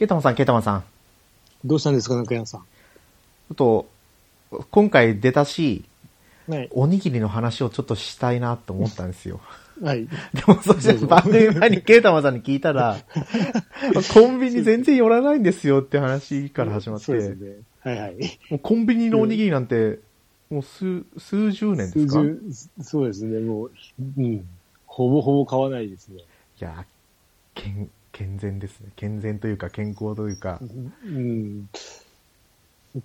ケータマンさん、ケータマンさん。どうしたんですか、中山さん。ちょっと、今回出たし、はい。おにぎりの話をちょっとしたいなと思ったんですよ。はい。でも、そして番組前にケータマンさんに聞いたら、コンビニ全然寄らないんですよって話から始まって、そうですね。はいはい。もうコンビニのおにぎりなんて、もう数、数十年ですか？そうですね、もう、うん。ほぼほぼ買わないですね。や、健、健全ですね。健全というか健康というか。うん。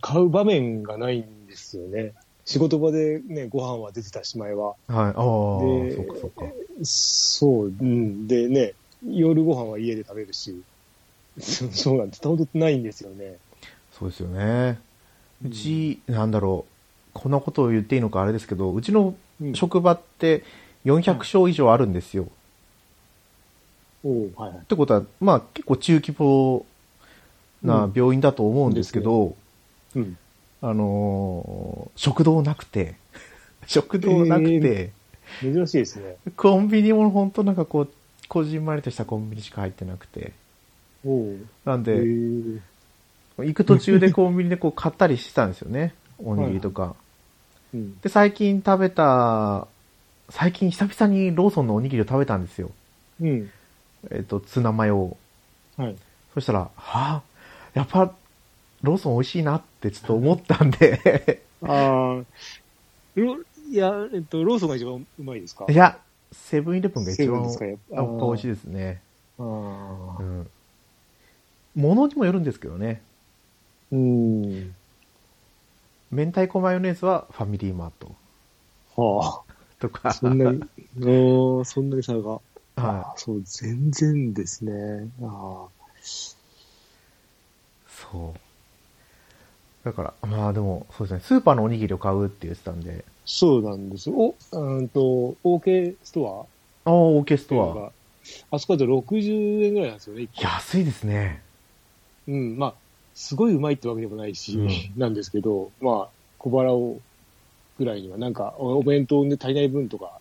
買う場面がないんですよね。仕事場でね、ご飯は出てたしまいは。はい、ああ、でそっかそっか。そう、うん。でね、夜ご飯は家で食べるし、そうなんです。本当ないんですよね。そうですよね。うち、なんだろう、こんなことを言っていいのかあれですけど、うちのうん、職場って400床以上あるんですよ。はいはいっ。てことは、まあ結構中規模な病院だと思うんですけど、うん。あのー食堂なくて、食堂なくて、珍しいですね。コンビニも本当なんかこう、こじんまりとしたコンビニしか入ってなくて、なんへで、ー行く途中でコンビニでこう買ったりしてたんですよね。おにぎりとか。うん。で、最近食べた、最近久々にローソンのおにぎりを食べたんですよ。うん。えっ、と、ツナマヨを。はい。そしたら、はあ、やっぱ、ローソン美味しいなってちょっと思ったんで、ああ、ロ、いや、えっと、ローソンが一番うまいですか？いや、セブンイレブンが一番、美味しいですね。あうあ。ん。ものにもよるんですけどね。うん。明太子マヨネーズはファミリーマートはとか。あ。そんなに、そんなに差が。はあーそう、全然ですね。あい。そう。だから、まあでも、そうですね、スーパーのおにぎりを買うって言ってたんで、そうなんですよ。お、うんと、OK ストああ、オーケスアトア。があそこだと60円ぐらいなんですよね。安いですね。うん、まあ、すごいうまいってわけでもないし、うんなんですけど、まあ、小腹をぐらいには、なんか、おお弁当で足りない分とか、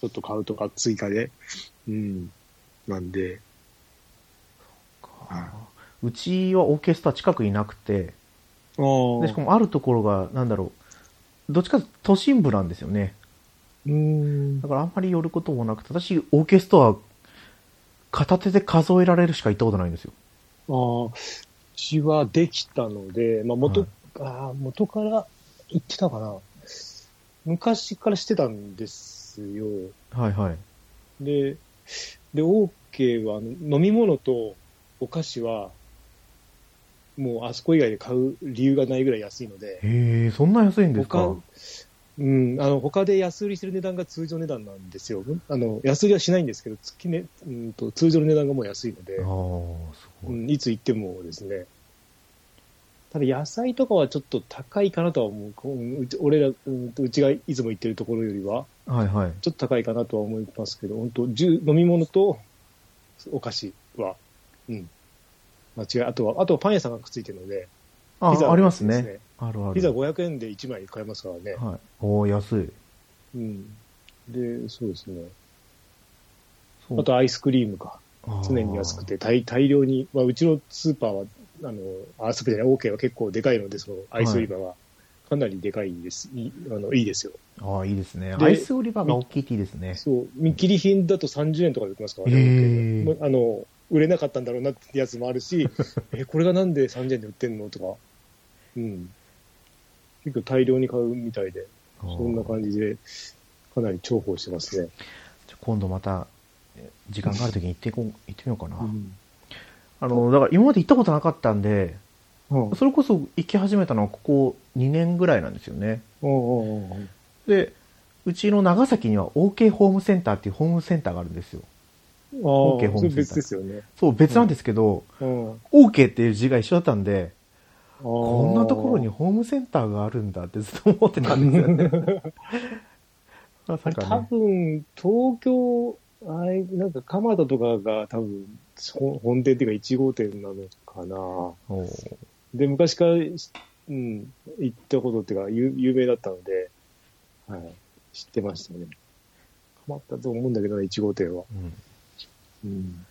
ちょっと買うとか追加で、うん、なんで、うちはオーケストラ近くになくて、あでしかもあるところが、なんだろう、どっちかと都心部なんですよね。うんだ、からあんまり寄ることもなくて、私、オーケストラ、片手で数えられるしか行ったことないんですよ。ああ、うちはできたので、まあ元、はいああ元から行ってたかな。昔からしてたんですよ。はいはい。で、で、OK はあの飲み物とお菓子は、もうあそこ以外で買う理由がないぐらい安いので、へえ、そんな安いんですか？他、うん、あの、他で安売りしてる値段が通常値段なんですよ。あの、安売りはしないんですけど、月ね、うんと、通常の値段がもう安いのでああ、、すごい。うん、いつ行ってもですね。ただ野菜とかはちょっと高いかなとは思う。こううち俺ら、うんと、うちがいつも行ってるところよりは、はいはい。ちょっと高いかなとは思いますけど、本当飲み物とお菓子は、うん。間違い。あとは、あとはパン屋さんがくっついてるので、あピザ、ありますね。。あるある。ピザ500円で1枚買えますからね。はい。おお安い。うん。で、そうですね。あとアイスクリームか。常に安くて大大量に、まあ、うちのスーパーは、あの、あ、スーパーじゃない、OK は結構でかいので、そのアイス売り場は、かなりでかいです。いいあのいいですよ。ああ、いいですね。でアイス売り場が大きいいいですね。そう、見切り品だと30円とかで売ってますからね。あの、売れなかったんだろうなってやつもあるし、え、これがなんで30円で売ってんのとか、うん。結構大量に買うみたいで、そんな感じで、かなり重宝してますね。今度また、え時間があるときに行っていこう、行ってみようかな。うん。あの、だから今まで行ったことなかったんで、うんそれこそ行き始めたのはここ2年ぐらいなんですよね。で、うちの長崎には OK ホームセンターっていうホームセンターがあるんですよ。ああ、OK ホームセンター別ですよね。そう、別なんですけど、うん。OK っていう字が一緒だったんで、ここんなところにホームセンターがあるんだってずっと思ってたんですよね。まさかね。分、東京、あれ、なんか蒲田とかが多分、ほ本店っていうか1号店なのかな。で、昔から、うん、行ったことっていうか、有有名だったので、はい、知ってましたね。蒲田と思うんだけどな、1号店は。うんうん。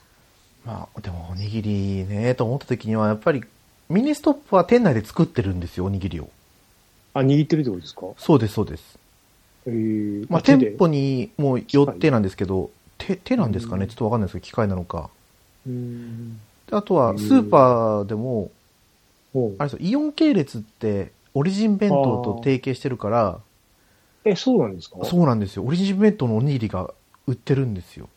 まあ、でもおにぎりね、と思った時には、やっぱり、ミニストップは店内で作ってるんですよ、おにぎりを。あ、握ってるってことですか？そうです、そうです。えー、まあ、店舗にもう寄ってなんですけど、手、手なんですかね？うんちょっとわかんないですけど、機械なのか。あとは、スーパーでも、あれですよ、イオン系列って、オリジン弁当と提携してるから、え、そうなんですか？そうなんですよ。オリジン弁当のおにぎりが売ってるんですよ。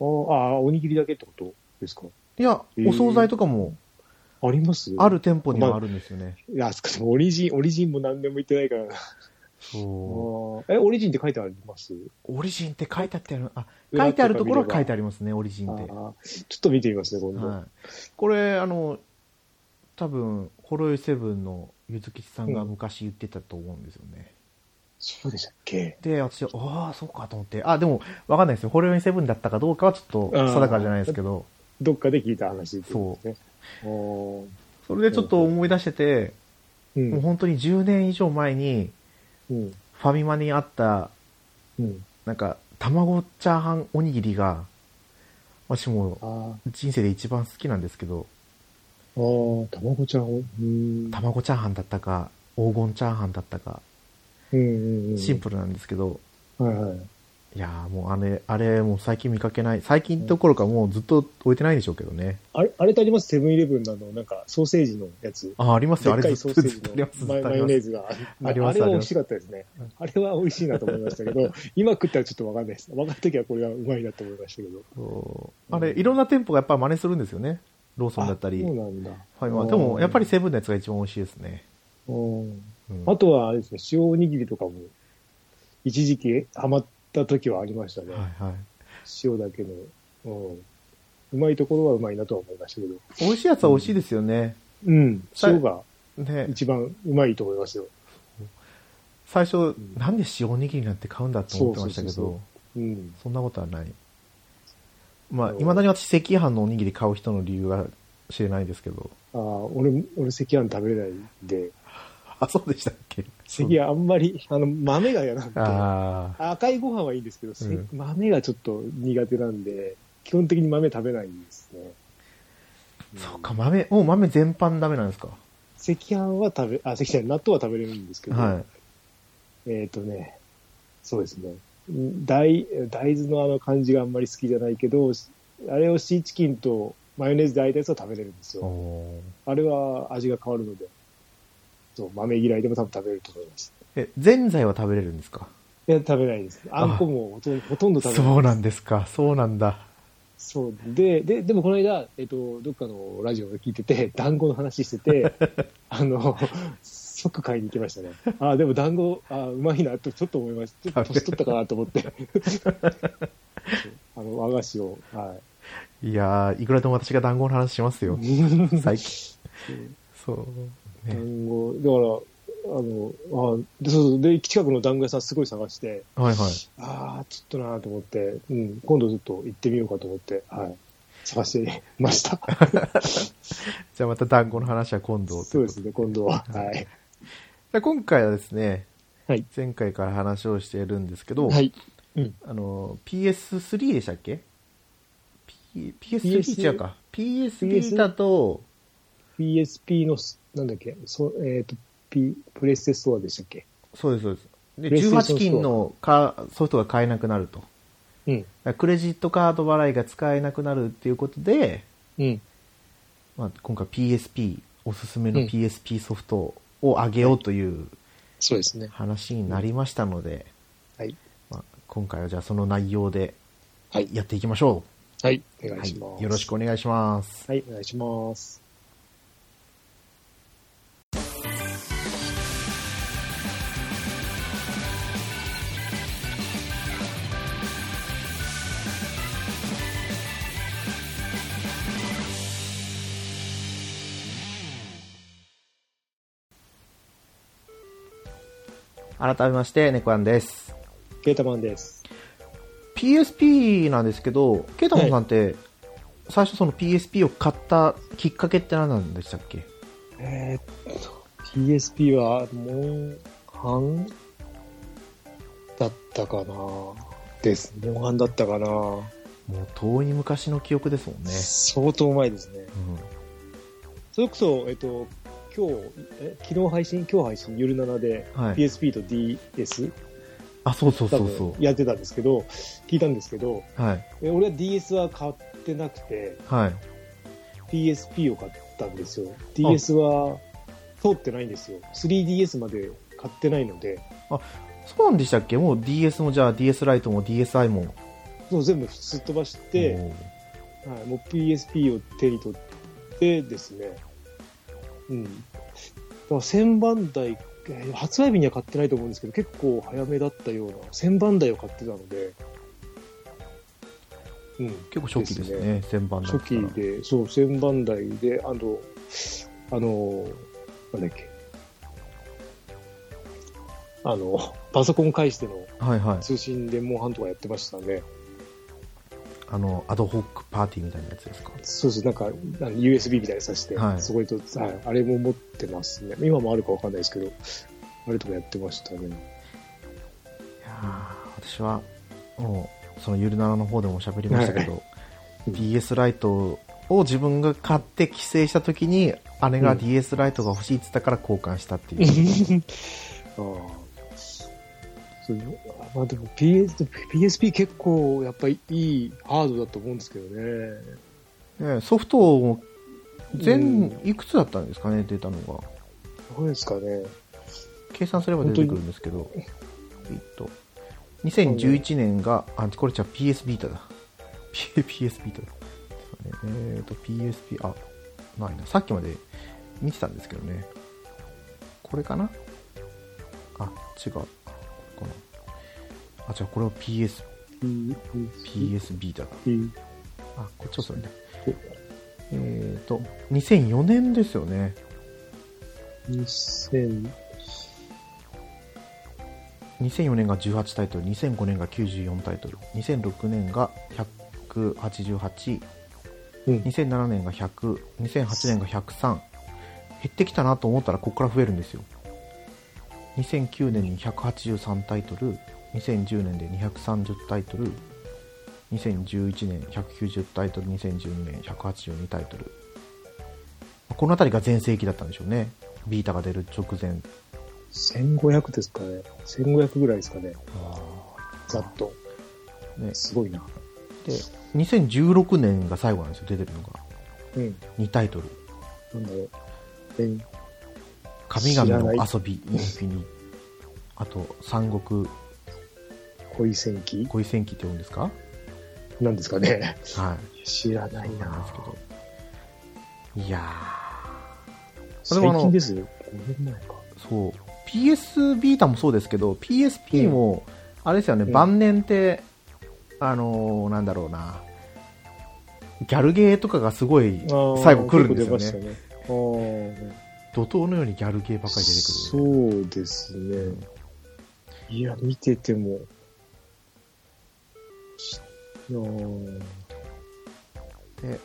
ああ、おにぎりだけってことですか？いや、お惣菜とかも、ありますある店舗にはあるんですよね。いや、そっかオリジン、オリジンも何でも言ってないからな。そあーえ、オリジンって書いてあります？う。オリジンって書いてあってある、あ、書いてあるところは書いてありますね、オリジンあって。ーちょっと見てみますね、今度。はい。これ、あの、多分、ホロヨイセブンのゆずきちさんが昔言ってたと思うんですよね。そうでしたっけ？で、私は、ああ、そうかと思って。あ、でも、わかんないですよ。ホロヨイセブンだったかどうかはちょっと定かじゃないですけど、どっかで聞いた話ね。おーそれでちょっと思い出してて、うん。もう本当に10年以上前に、うん。ファミマにあった、うん。なんか、卵チャーハンおにぎりが、私もあ人生で一番好きなんですけど、あ、ああ、卵ちゃんを、うん。卵チャーハンだったか、黄金チャーハンだったか。シンプルなんですけど、はいはい。いやーもうあれ、あれもう最近見かけない。最近どころかもうずっと置いてないでしょうけどね。あれ、あれってあります？セブンイレブンのあの、なんか、ソーセージのやつ。あ、ありますよ。あれソーセー。ジのマ。ヨネーズが。あれは美味しかったですね。あれは美味しいなと思いましたけど、今食ったらちょっとわかんないです。若い時はこれはうまいなと思いましたけど。あれ、いろんな店舗がやっぱ真似するんですよね。ローソンだったり。あそうフなんだ。ァミマ。でも、やっぱりセブンのやつが一番美味しいですね。あとは、あれですね、塩おにぎりとかも、一時期ハマった時はありましたね。はいはい。塩だけの。うん。うまいところはうまいなとは思いましたけど。美味しいやつは美味しいですよね。うん。さ塩がね。一番うまいと思いますよ。最初、んなんで塩おにぎりなんて買うんだと思ってましたけど、うん。そんなことはない。まあ、うん未だに私、赤飯のおにぎり買う人の理由は知れないですけど。ああ、俺、俺赤飯食べれないんで、あ、そうでしたっけ？赤飯あんまり、あの、豆が嫌なんで。赤いご飯はいいんですけど、せうん豆がちょっと苦手なんで、基本的に豆食べないんですね。そうか、豆、もう豆全般ダメなんですか？赤飯は食べ、あ、赤飯、納豆は食べれるんですけど、はい。えっ、とね、そうですね。ん大、大豆のあの感じがあんまり好きじゃないけど、あれをシーチキンとマヨネーズで和えたやつは食べれるんですよ。おーあれは味が変わるので、そう、豆嫌いでも多分食べれると思います。え、ぜんざいは食べれるんですか？いや、食べないです。あんこもほとんどほとんど食べない。そうなんですか。そうなんだ。そう。で、で、でもこの間、えっ、と、どっかのラジオで聞いてて、団子の話してて、あの、即買いに行きましたね。あ、でも団子、あ、うまいなとちょっと思いました。ちょっと年取ったかなと思って。あの、和菓子を、はいやー、いくらでも私が団子の話しますよ。い。最近。そう。ね、団子、だから、あの、あで、そうそう、で、近くの団子屋さんすごい探して、はいはい。ああ、ちょっとなと思って、うん、今度ちょっと行ってみようかと思って、はい。探してました。じゃあまた団子の話は今度。そうですね、今度は。はい。で今回はですね、はい。前回から話をしているんですけど、はい。うん。あの、PS3 でしたっけ、P、?PS3 PS 違うか。PSP だと、PSP のす、なんだっけ、そえっ、と、P、プレステストアでしたっけ？そうです、そうです。で、プレイステーション18金のかソフトが買えなくなると。うん。クレジットカード払いが使えなくなるっていうことで、うん。まあ、今回 PSP、おすすめのうん PSP ソフトを上げようというそうですね。話になりましたので、はい。まあ、今回はじゃあその内容ではい。やっていきましょはい。おう。願いします。はい、よろしくお願いします。はい、お願いします。改めまして、ネコアンです。ケータマンです。PSP なんですけど、ケイタマンさんって、最初その PSP を買ったきっかけって何なんでしたっけ？えーっと、PSP はもう半だったかなです。モンハンだったかなもう遠い昔の記憶ですもんね。相当前ですね。うん。それこそ、えっと、今日、え昨日配信、今日配信、ゆる7で、はい。PSP と DS、あ、そうそう多そうそ分やってたんですけど、聞いたんですけど、う。はい。え俺は DS は買ってなくて、はい。PSP を買ったんですよ。DS は通ってないんですよ。3DS まで買ってないので、そうなんでしたっけ？もう DS もじゃあ DS ライトも DSi も。もう全部すっ飛ばして、おーはい、もう PSP を手に取ってですね、うん。だから1000番台、えー発売日には買ってないと思うんですけど、結構早めだったような、1000番台を買ってたので、うん。結構初期ですね。1000番初期で、そう、1000番台で、あの、あの、なんだっけ。あの、パソコン介してのはいはい。通信でモンハンとかやってましたね。あの、アドホックパーティーみたいなやつですか？そうそう、なんか、USB みたいにさして、はいそこにと、はい、あれも持ってますね。今もあるかわかんないですけど、あれとかやってましたね。いやー私は、もう、そのゆるならの方でも喋りましたけど、うん DS ライトを自分が買って帰省した時に、姉が DS ライトが欲しいって言ったから交換したっていう。ああ。まあでも PS、PSP 結構やっぱりいいハードだと思うんですけどね。ねソフトもう全ん、いくつだったんですかね、出たのが。どうですかね。計算すれば出てくるんですけど、えっと、2011年が、あ、これじゃあ PS ビータだ。P- PS ビータだ。えっと、PSP、あ、ないな。さっきまで見てたんですけどね。これかな？あ、違う。あ、じゃあこれは PS、PS ビータだ。あ、こっちはそれね。えっと、2004年ですよね。2000 2004年が18タイトル、2005年が94タイトル、2006年が188、うん2007年が100、2008年が103。減ってきたなと思ったらここから増えるんですよ。2009年に183タイトル、2010年で230タイトル、2011年190タイトル、2012年182タイトル。この辺りが全盛期だったんでしょうね。ビータが出る直前。1500ですかね。1500ぐらいですかね。ざっと。ね、すごいな。で、2016年が最後なんですよ、出てるのが。うん。2タイトル。なんだろう。え神々の遊び、インフィニ。あと、三国恋戦記？恋戦記って言うんですか？なんですかね。はい。知らないなんなですけど。いや最でもあの近ですよ。5年前か。ー、そう。PS ビータもそうですけど、PSP も、あれですよね、うん晩年って、あのーなんだろうな、ギャルゲーとかがすごい、最後来るんですよね怒涛のようにギャルゲーばっかり出てくる。そうですね。いや、見てても。あーで、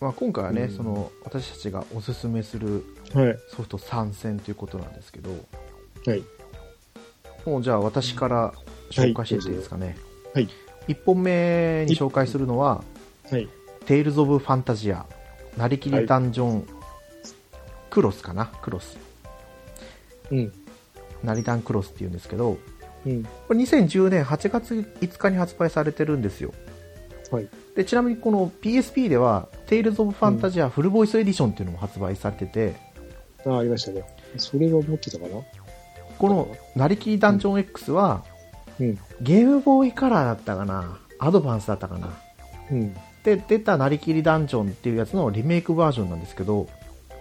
まあ、今回はね、うんその、私たちがおすすめするはい。ソフト参戦ということなんですけど、はい。もうじゃあ私から紹介していっていいですかね。はい。1本目に紹介するのは、はい。テイルズ・オブ・ファンタジア、なりきりダンジョン、クロスかな？クロス。うん。なりダンクロスっていうんですけど、うん。これ2010年8月5日に発売されてるんですよ。はい。で、ちなみにこの PSP では、テイルズ・オブ・ファンタジアフルボイスエディションっていうのも発売されてて、あ、ありましたね。それは持ってたかな？このなりきりダンジョン X は、うん。ゲームボーイカラーだったかな？アドバンスだったかな？うん。で出たなりきりダンジョンっていうやつのリメイクバージョンなんですけど、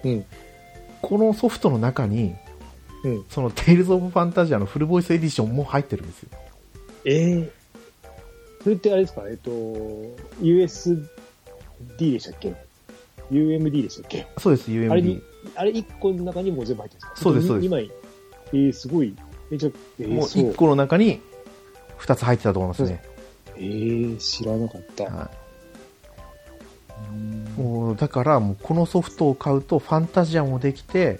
うん。このソフトの中に、うん。そのテイルズ・オブ・ファンタジアのフルボイスエディションも入ってるんですよ。ええそれってあれですか？えっと、USD でしたっけ ?UMD でしたっけ？そうです、あれ UMD に。、あれ1個の中にもう全部入ってるんですか？そうですそうです2枚。えー、すごい。めちゃ、えー、もうそう1個の中に2つ入ってたと思いますね。えー、知らなかった。はうんい、もうだから、もうこのソフトを買うとファンタジアもできて、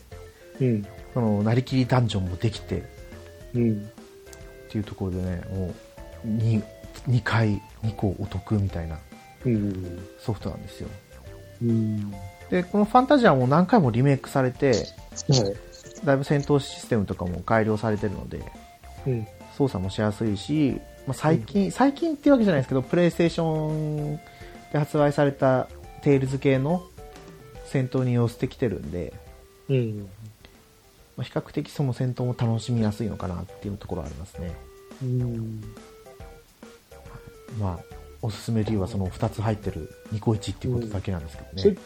うん。そのなりきりダンジョンもできてうん。っていうところでね、もう 2, 2回2個お得みたいなうん。ソフトなんですよ。うん。で、このファンタジアも何回もリメイクされて、はい。だいぶ戦闘システムとかも改良されてるので、うん。操作もしやすいし、まあ、最近、最近っていうわけじゃないですけど、プレイステーションで発売されたテイルズ系の戦闘に寄せてきてるんで、うん。まあ、比較的その戦闘も楽しみやすいのかなっていうところはありますね。うん。まあ、おすすめ理由はその2つ入ってるニコイチっていうことだけなんですけどね。それ、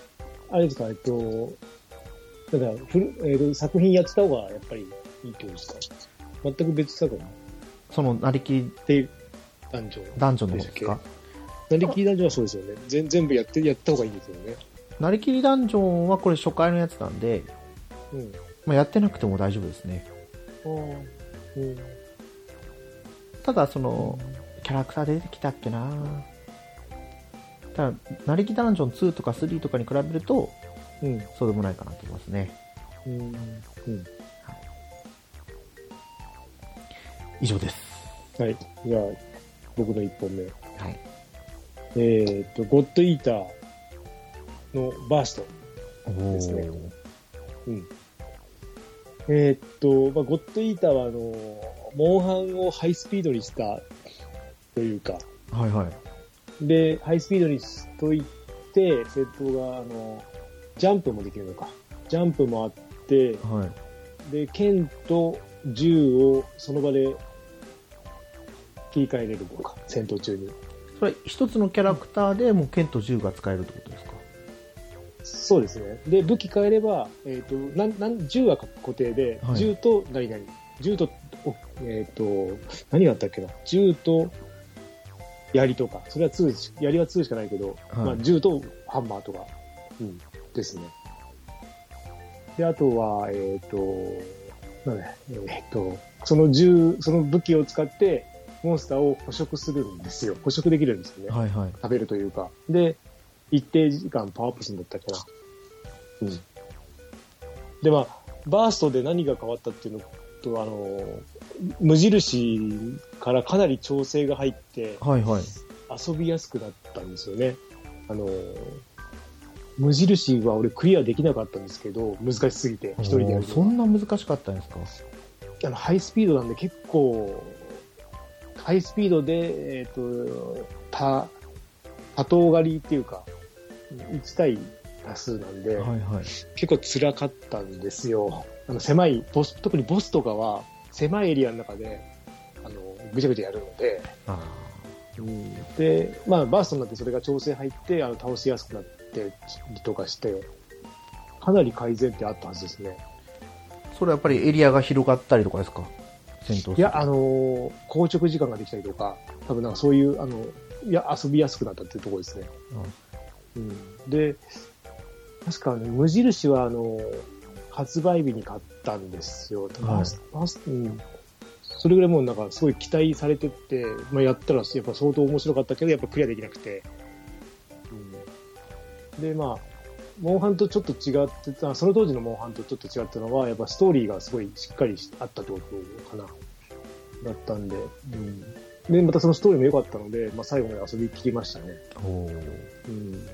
あれですか、えっと、だから、フルえっと、作品やってた方がやっぱりいいってことですか？全く別作品っその、なりきりて男女。ダンジョンの方ですか？なりきり男女はそうですよね。全全部やって、やった方がいいんですよね。なりきりダンジョンはこれ初回のやつなんで、うん。まあ、やってなくても大丈夫ですね。ああ。うん。ただ、その、キャラクター出てきたっけなただ、なりきダンジョン2とか3とかに比べると、うん。そうでもないかなと思いますね。うん。うん。以上です。はい。じゃあ、僕の1本目。はい。えーっと、ゴッドイーターのバースト。おですねー。うん。えーっと、まあ、ゴッドイーターは、あの、モンハンをハイスピードにしたというか、はいはい。で、ハイスピードにしといて、戦闘が、あの、ジャンプもできるのか。ジャンプもあって、はい。で、剣と銃をその場で切り替えれるのか、戦闘中に。それ、一つのキャラクターでもう剣と銃が使えるってことですか？そうですね。で、武器変えれば、えっ、と、なん、なん、銃は固定で、はい銃と何々。銃と、おえっ、と、何があったっけな？銃と、槍とか。それは2し、槍は2しかないけど、はいまあ、銃とハンマーとか、うん、ですね。で、あとは、えっ、と、なんだ、えっ、と、その銃、その武器を使って、モンスターを捕食するんですよ。捕食できるんですよね。はいはい。食べるというか。で、一定時間パワーアップするんだったっけな。うん。で、まあ、バーストで何が変わったっていうのと、あの、無印からかなり調整が入って、はいはい。遊びやすくなったんですよね。あの、無印は俺クリアできなかったんですけど、難しすぎて、一人でやるそのんな難しかったんですか？あの、ハイスピードなんで結構、ハイスピードで、えっ、と、た、多頭狩りっていうか、1対多数なんで、はいはい。結構辛かったんですよ。あの、狭い、ボス、特にボスとかは、狭いエリアの中で、あの、ぐちゃぐちゃやるので、あで、まあ、バーストになってそれが調整入って、あの、倒しやすくなってりとかして、かなり改善ってあったはずですね。ーそれはやっぱりエリアが広がったりとかですか？戦闘いや、あのー硬直時間ができたりとか、多分なんかそういう、あの、いや、遊びやすくなったっていうところですね。うん。で、確かね、無印は、あのー発売日に買ったんですよ。はいうん。それぐらいもうなんかすごい期待されてて、まあ、やったらやっぱ相当面白かったけど、やっぱクリアできなくて。うん、で、まあ、モンハンとちょっと違ってた、その当時のモンハンとちょっと違ったのは、やっぱストーリーがすごいしっかりしあったってことかな。だったんで、うん。で、またそのストーリーも良かったので、まあ最後まで遊び切りましたね。おーうん。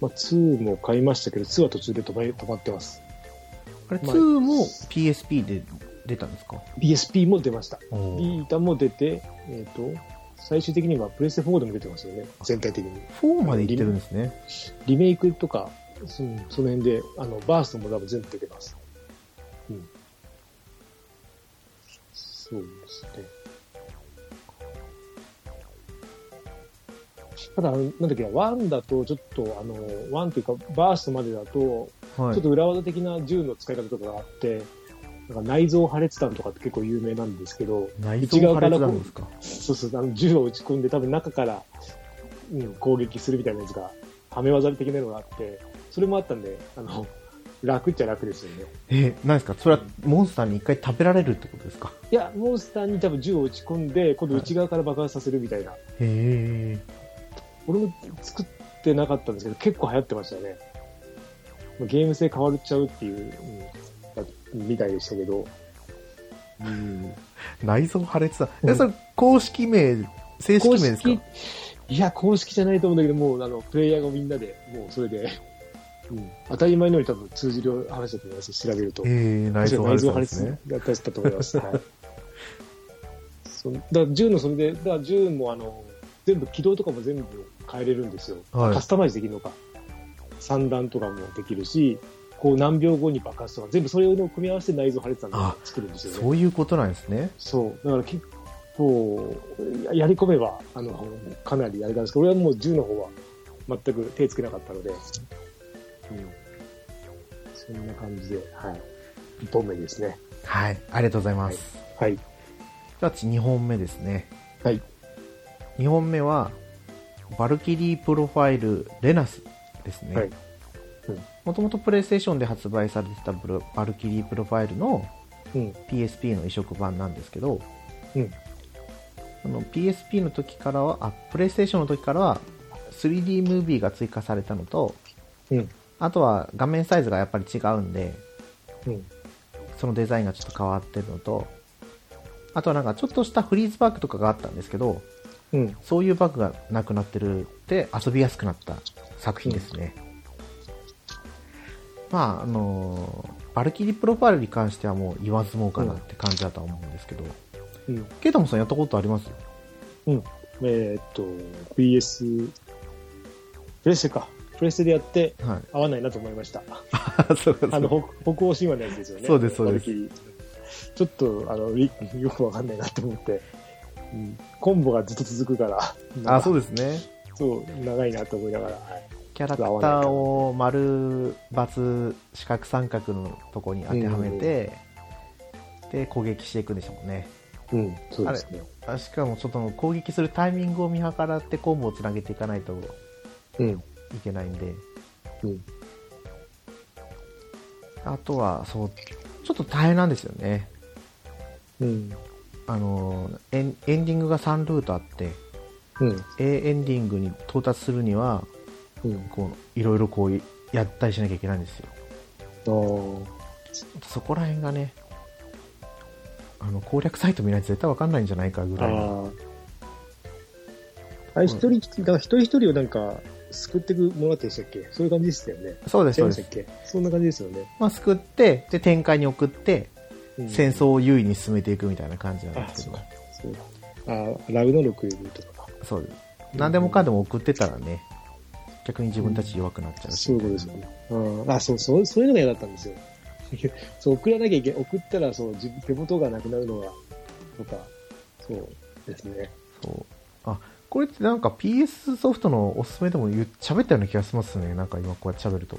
まあ2も買いましたけど、2は途中で止ま止まってます。あれ、まあ2も PSP で出たんですか？PSP も出ました。おービータも出て、えっ、と、最終的にはプレステ4でも出てますよね。全体的に。4までいってるんですね。リメイクとか、そのその辺で、あの、バーストも多分全部出てます。うん。そうですね。ただ、あのなんだっけな、1だと、ちょっと、あの、1というか、バーストまでだと、はい。ちょっと裏技的な銃の使い方とかがあって、なんか内臓破裂弾とかって結構有名なんですけど、内臓破裂なんですか？そうそう、あの銃を撃ち込んで多分中から、うん、攻撃するみたいなやつが、はめ技的なのがあって、それもあったんで、あの、楽っちゃ楽ですよね。えー、何ですか？それはモンスターに一回食べられるってことですか？いや、モンスターに多分銃を撃ち込んで、今度内側から爆発させるみたいな。へえ。俺も作ってなかったんですけど、結構流行ってましたね。まあゲーム性変わっちゃうっていう、うんだみたいでしたけど。うん。内臓破裂だ。え、それ、公式名、正式名ですか？いや、公式じゃないと思うんだけど、もう、あの、プレイヤーがみんなで、もうそれで、うん、当たり前のように多分通じる話だと思います、調べると。えー、内臓破破裂ね。裂が確かと思います。はい。そだから銃のそれで、だから銃もあの、全部軌道とかも全部変えれるんですよ。はいカスタマイズできるのか。散弾とかもできるし、こう何秒後に爆発とか、全部それを組み合わせて内臓破裂弾あを作るんですよね。そういうことなんですね。そう。だから結構、ややり込めば、あの、かなりあれなんですけど、俺はもう銃の方は全く手つけなかったので、うん。そんな感じで、はい。1本目ですね。はい。ありがとうございます。はい。じゃあ2本目ですね。はい。2本目は、バルキリープロファイルレナスですね。はい。もともとプレイステーションで発売されてたブルバルキリープロファイルのうん。PSP の移植版なんですけど、うん。その PSP の時からは、あ、プレイステーションの時からは 3D ムービーが追加されたのと、うん。あとは画面サイズがやっぱり違うんで、うん。そのデザインがちょっと変わってるのと、あとはなんかちょっとしたフリーズバグとかがあったんですけど、うん。そういうバグがなくなってるって遊びやすくなった作品ですね。まあ、あのーバルキリープロファイルに関してはもう言わずもがなって感じだとは思うんですけど、うん。ケイタモさんやったことあります？うん。えーっと、PS、プレステか。プレステでやってはい。合わないなと思いました。そうそうあの、北北欧神話のやつですよね。そうですそうですちょっと、あの、りよくわかんないなと思って。うん。コンボがずっと続くから。あ、そうでですね。そう、長いなと思いながら。はいキャラクターを丸、×、四角三角のとこに当てはめて、で、攻撃していくんでしょうね。うん、そうですね。あしかもちょっと攻撃するタイミングを見計らってコンボをつなげていかないとうん。いけないんで、うん。あとは、そう、ちょっと大変なんですよね。うん。あの、エンエンディングが3ルートあって、うん。A エンディングに到達するには、うん。こう、いろいろこう、やったりしなきゃいけないんですよ。そこら辺がね、あの、攻略サイト見ないと絶対わかんないんじゃないかぐらいの。あー。あれ、一人、一人一人をなんか、救っていく物語でしたっけ？そういう感じでしたよね。そうです、そうですそんな感じですよね。まあ、救って、で、展開に送って、うん戦争を優位に進めていくみたいな感じなんあで、すけどそうか。。そうあーラウの6ルートとか。そうです。何でもかんでも送ってたらね、逆に自分たち弱くなっちゃうし。そういうことですよね。うんあ、そう、そう、そういうのが嫌だったんですよ。そう、送らなきゃいけ送ったら、そう、手元がなくなるのが、とか、そうですね。そう。あ、これってなんか PS ソフトのおすすめでも言う喋ったような気がしますね。なんか今こうやって喋ると。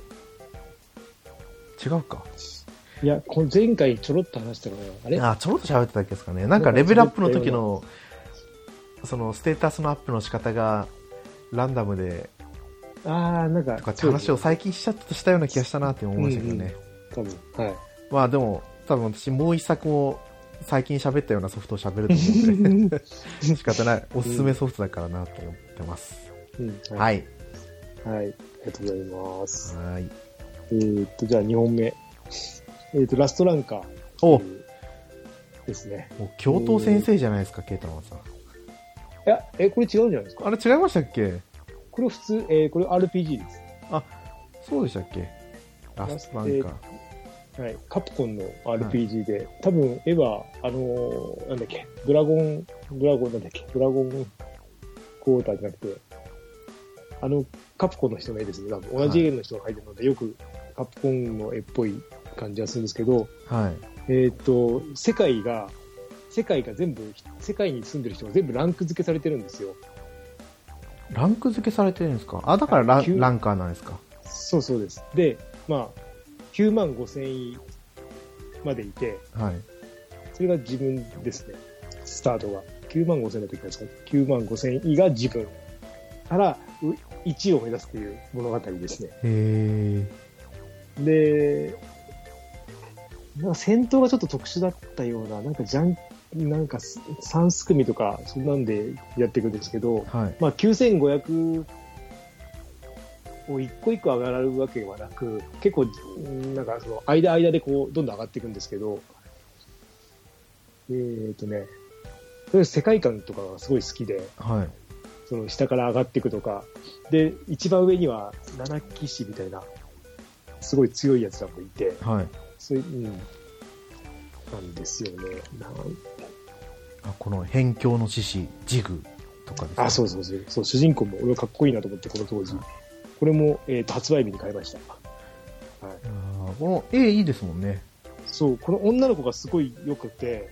違うか。いや、この前回ちょろっと話したかな。あれ？あ、ちょろっと喋ってただけですかね。なんかレベルアップの時の、そのステータスのアップの仕方がランダムで、ああ、なんか、とかって話を最近しちゃったしたような気がしたなって思いましたけどね。多分、はい。まあでも、多分私もう一作も最近喋ったようなソフトを喋ると思うんで、仕方ない。おすすめソフトだからなと思ってます。うん、。はいい。はい。ありがとうございます。はい。えーっと、じゃあ2本目。えーっと、ラストランカー。おですね。もう教頭先生じゃないですか、ケイタマンさん。いや、え、これ違うんじゃないですか？あれ違いましたっけ？これ普通、えーこれ RPG です。そうでしたっけ？ラストランカー。はい。カプコンの RPG で、多分絵は、あのーなんだっけ、ドラゴン、ドラゴンなんだっけ、ドラゴンクォーターじゃなくて、あの、カプコンの人の絵ですね。多分同じ絵の人が描いてるので、よくカプコンの絵っぽい感じがするんですけど、はい。えっ、と、世界が、世界が全部、世界に住んでる人が全部ランク付けされてるんですよ。ランク付けされてるんですか？あ、だからラランカーなんですか？そうそうです。で、まあ、9万5千位までいて、はい。それが自分ですね。スタートが。9万5千の時ですか ?9 万5千位が自分。から、う1位を目指すという物語ですね。へー。で、なんか戦闘がちょっと特殊だったような、なんかジャン、なんか3すくみとか、そんなんでやっていくんですけど、はい。まあ、9500を一個一個上がるわけはなく、結構、んなんかその間間でこう、どんどん上がっていくんですけど、えーとね、世界観とかがすごい好きで、はい。その下から上がっていくとか、で、一番上には七騎士みたいな、すごい強いやつらもいて、はい。そういう、うん、なんですよね。なんあこの辺境の獅子、ジグとかですねあ、そうそうそう。そう、主人公も俺はかっこいいなと思って、この当時。これも、えっ、と、発売日に買いました。はい。この絵いいですもんね。そう、この女の子がすごい良くて、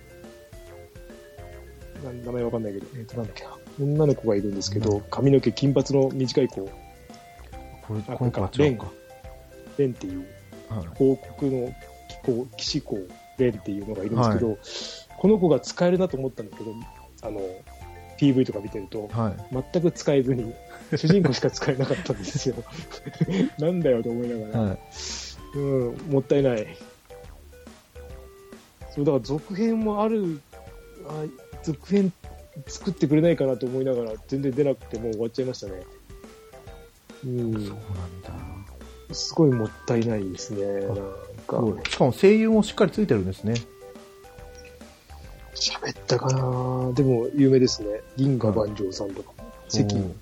な名前わかんないけど、えっ、と、なんだっけな。女の子がいるんですけど、髪の毛金髪の短い子、これ、あこの子は違うか。レンっていう、はい。王国の騎行、騎士公、レンっていうのがいるんですけど、この子が使えるなと思ったんだけど、あの、PV とか見てると、はい。全く使えずに、主人公しか使えなかったんですよ。なんだよと思いながら、はい。うん、もったいない。そう、だから続編もある、あ続編作ってくれないかなと思いながら、全然出なくてもう終わっちゃいましたね。うんそうなんだ。すごいもったいないですね。なんすか。しかも声優もしっかりついてるんですね。喋ったかなでも有名ですね。銀河万丈さんとか、関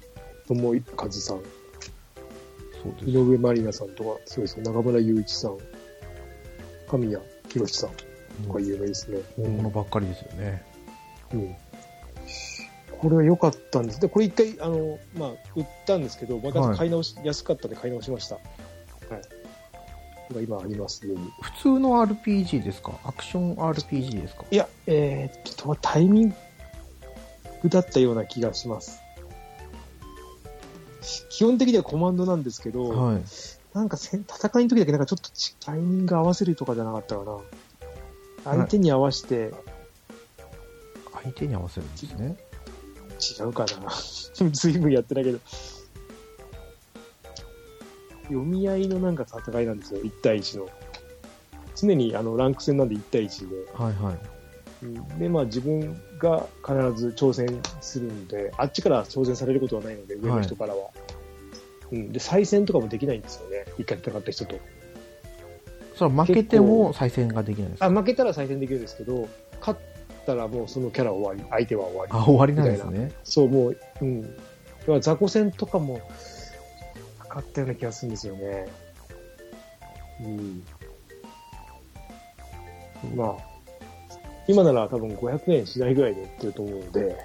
智和さん。井上まりなさんとか、そうですね。中村雄一さん、神谷博さんとか有名ですね。大物ばっかりですよね。うんこれは良かったんです。で、これ一回、あの、まあ、売ったんですけど、また買い直し、安かったんで買い直しました。はい。これ今あります。普通の RPG ですか？アクション RPG ですか？いや、えー、っと、タイミングだったような気がします。基本的にはコマンドなんですけど、はい。なんか戦いの時だけなんかちょっとちタイミング合わせるとかじゃなかったかな。相手に合わせて相手に合わせるんですね。違うかな。ずいぶんやってないけど。読み合いのなんか戦いなんですよ、1対1の。常にあのランク戦なんで1対1で。はいはい。うんで、まあ自分が必ず挑戦するんで、あっちから挑戦されることはないので、上の人からは。うん、で、再戦とかもできないんですよね。一回戦った人と。それは負けても再戦ができないんですか？あ、負けたら再戦できるんですけど、勝ったらもうそのキャラ終わり、相手は終わり。あ、終わりなんですね。そう、もう、うん。だから雑魚戦とかも、かかったような気がするんですよね。うん。まあ、今なら多分500円しないぐらいで売ってると思うので、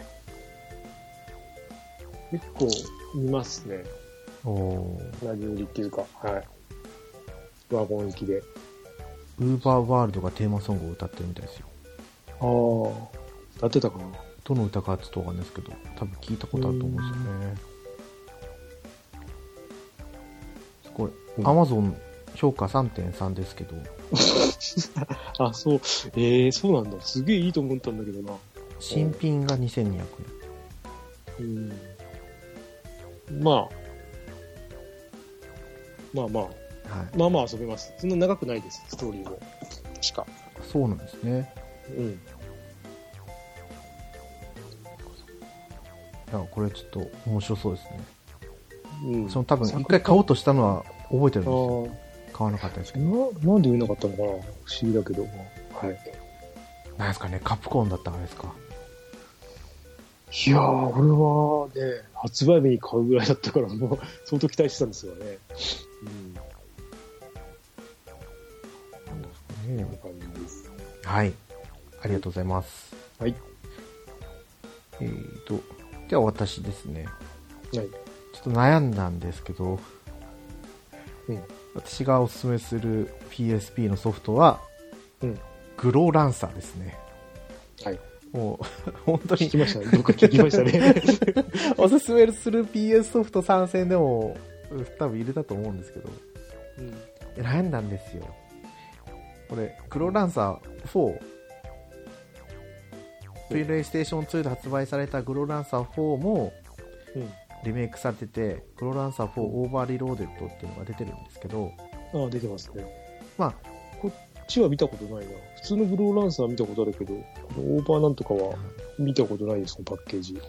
結構見ますね。おーラジオ売りっていうか、はい。ワゴン行きで。ウーバーワールドがテーマソングを歌ってるみたいですよ。ああ。歌ってたかなどの歌かちょっとわかんないですけど、多分聞いたことあると思うんですよね。アマゾン評価3.3ですけど、あ、そう。ええー、そうなんだ。すげえいいと思ったんだけどな。新品が2200円。うんまあ、まあまあ、はい。まあまあ遊べます。そんな長くないです、ストーリーも。確か。そうなんですね。うん。いや、これちょっと面白そうですね。うん、その多分作一回買おうとしたのは覚えてるんあですよ。ー買わなかったですけど。な、なんで売れなかったのかな？不思議だけど。はい。なんですかね、カプコンだったからですか？いやー、俺はね、発売日に買うぐらいだったから、もう相当期待してたんですよね。うん。こんな感じです。はい。ありがとうございます。はい。えーと、では私ですね。はい。ちょっと悩んだんですけど、うん。私がおすすめする PSP のソフトは、うん。グローランサーですね。はい。もう、本当に聞きましたね。どっか聞きましたね。おすすめする PS ソフト3選でも、多分入れたと思うんですけど、うん。悩んだんですよ。これ、グローランサー4、プレイステーション2で発売されたグローランサー4もうん。リメイクされてて、グローランサー4オーバーリローデッドっていうのが出てるんですけど、ああ、出てますね。まあ、こっちは見たことないな。普通のグローランサーは見たことあるけど、このオーバーなんとかは見たことないですね、パッケージ。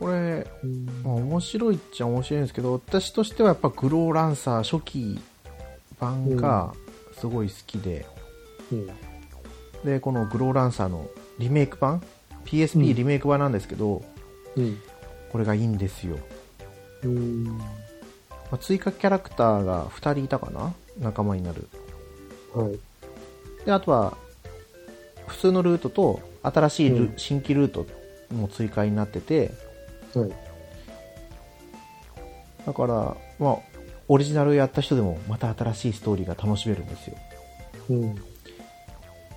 これ、うんまあ、面白いっちゃ面白いんですけど、私としてはやっぱグローランサー初期版がすごい好きで、うん。で、このグローランサーのリメイク版？PSP リメイク版なんですけど、うん。これがいいんですよ。うん。まあ追加キャラクターが2人いたかな？仲間になる。はい。で、あとは、普通のルートと、新しいル、うん新規ルートも追加になってて、はい。だから、まあ、オリジナルやった人でも、また新しいストーリーが楽しめるんですよ。うん。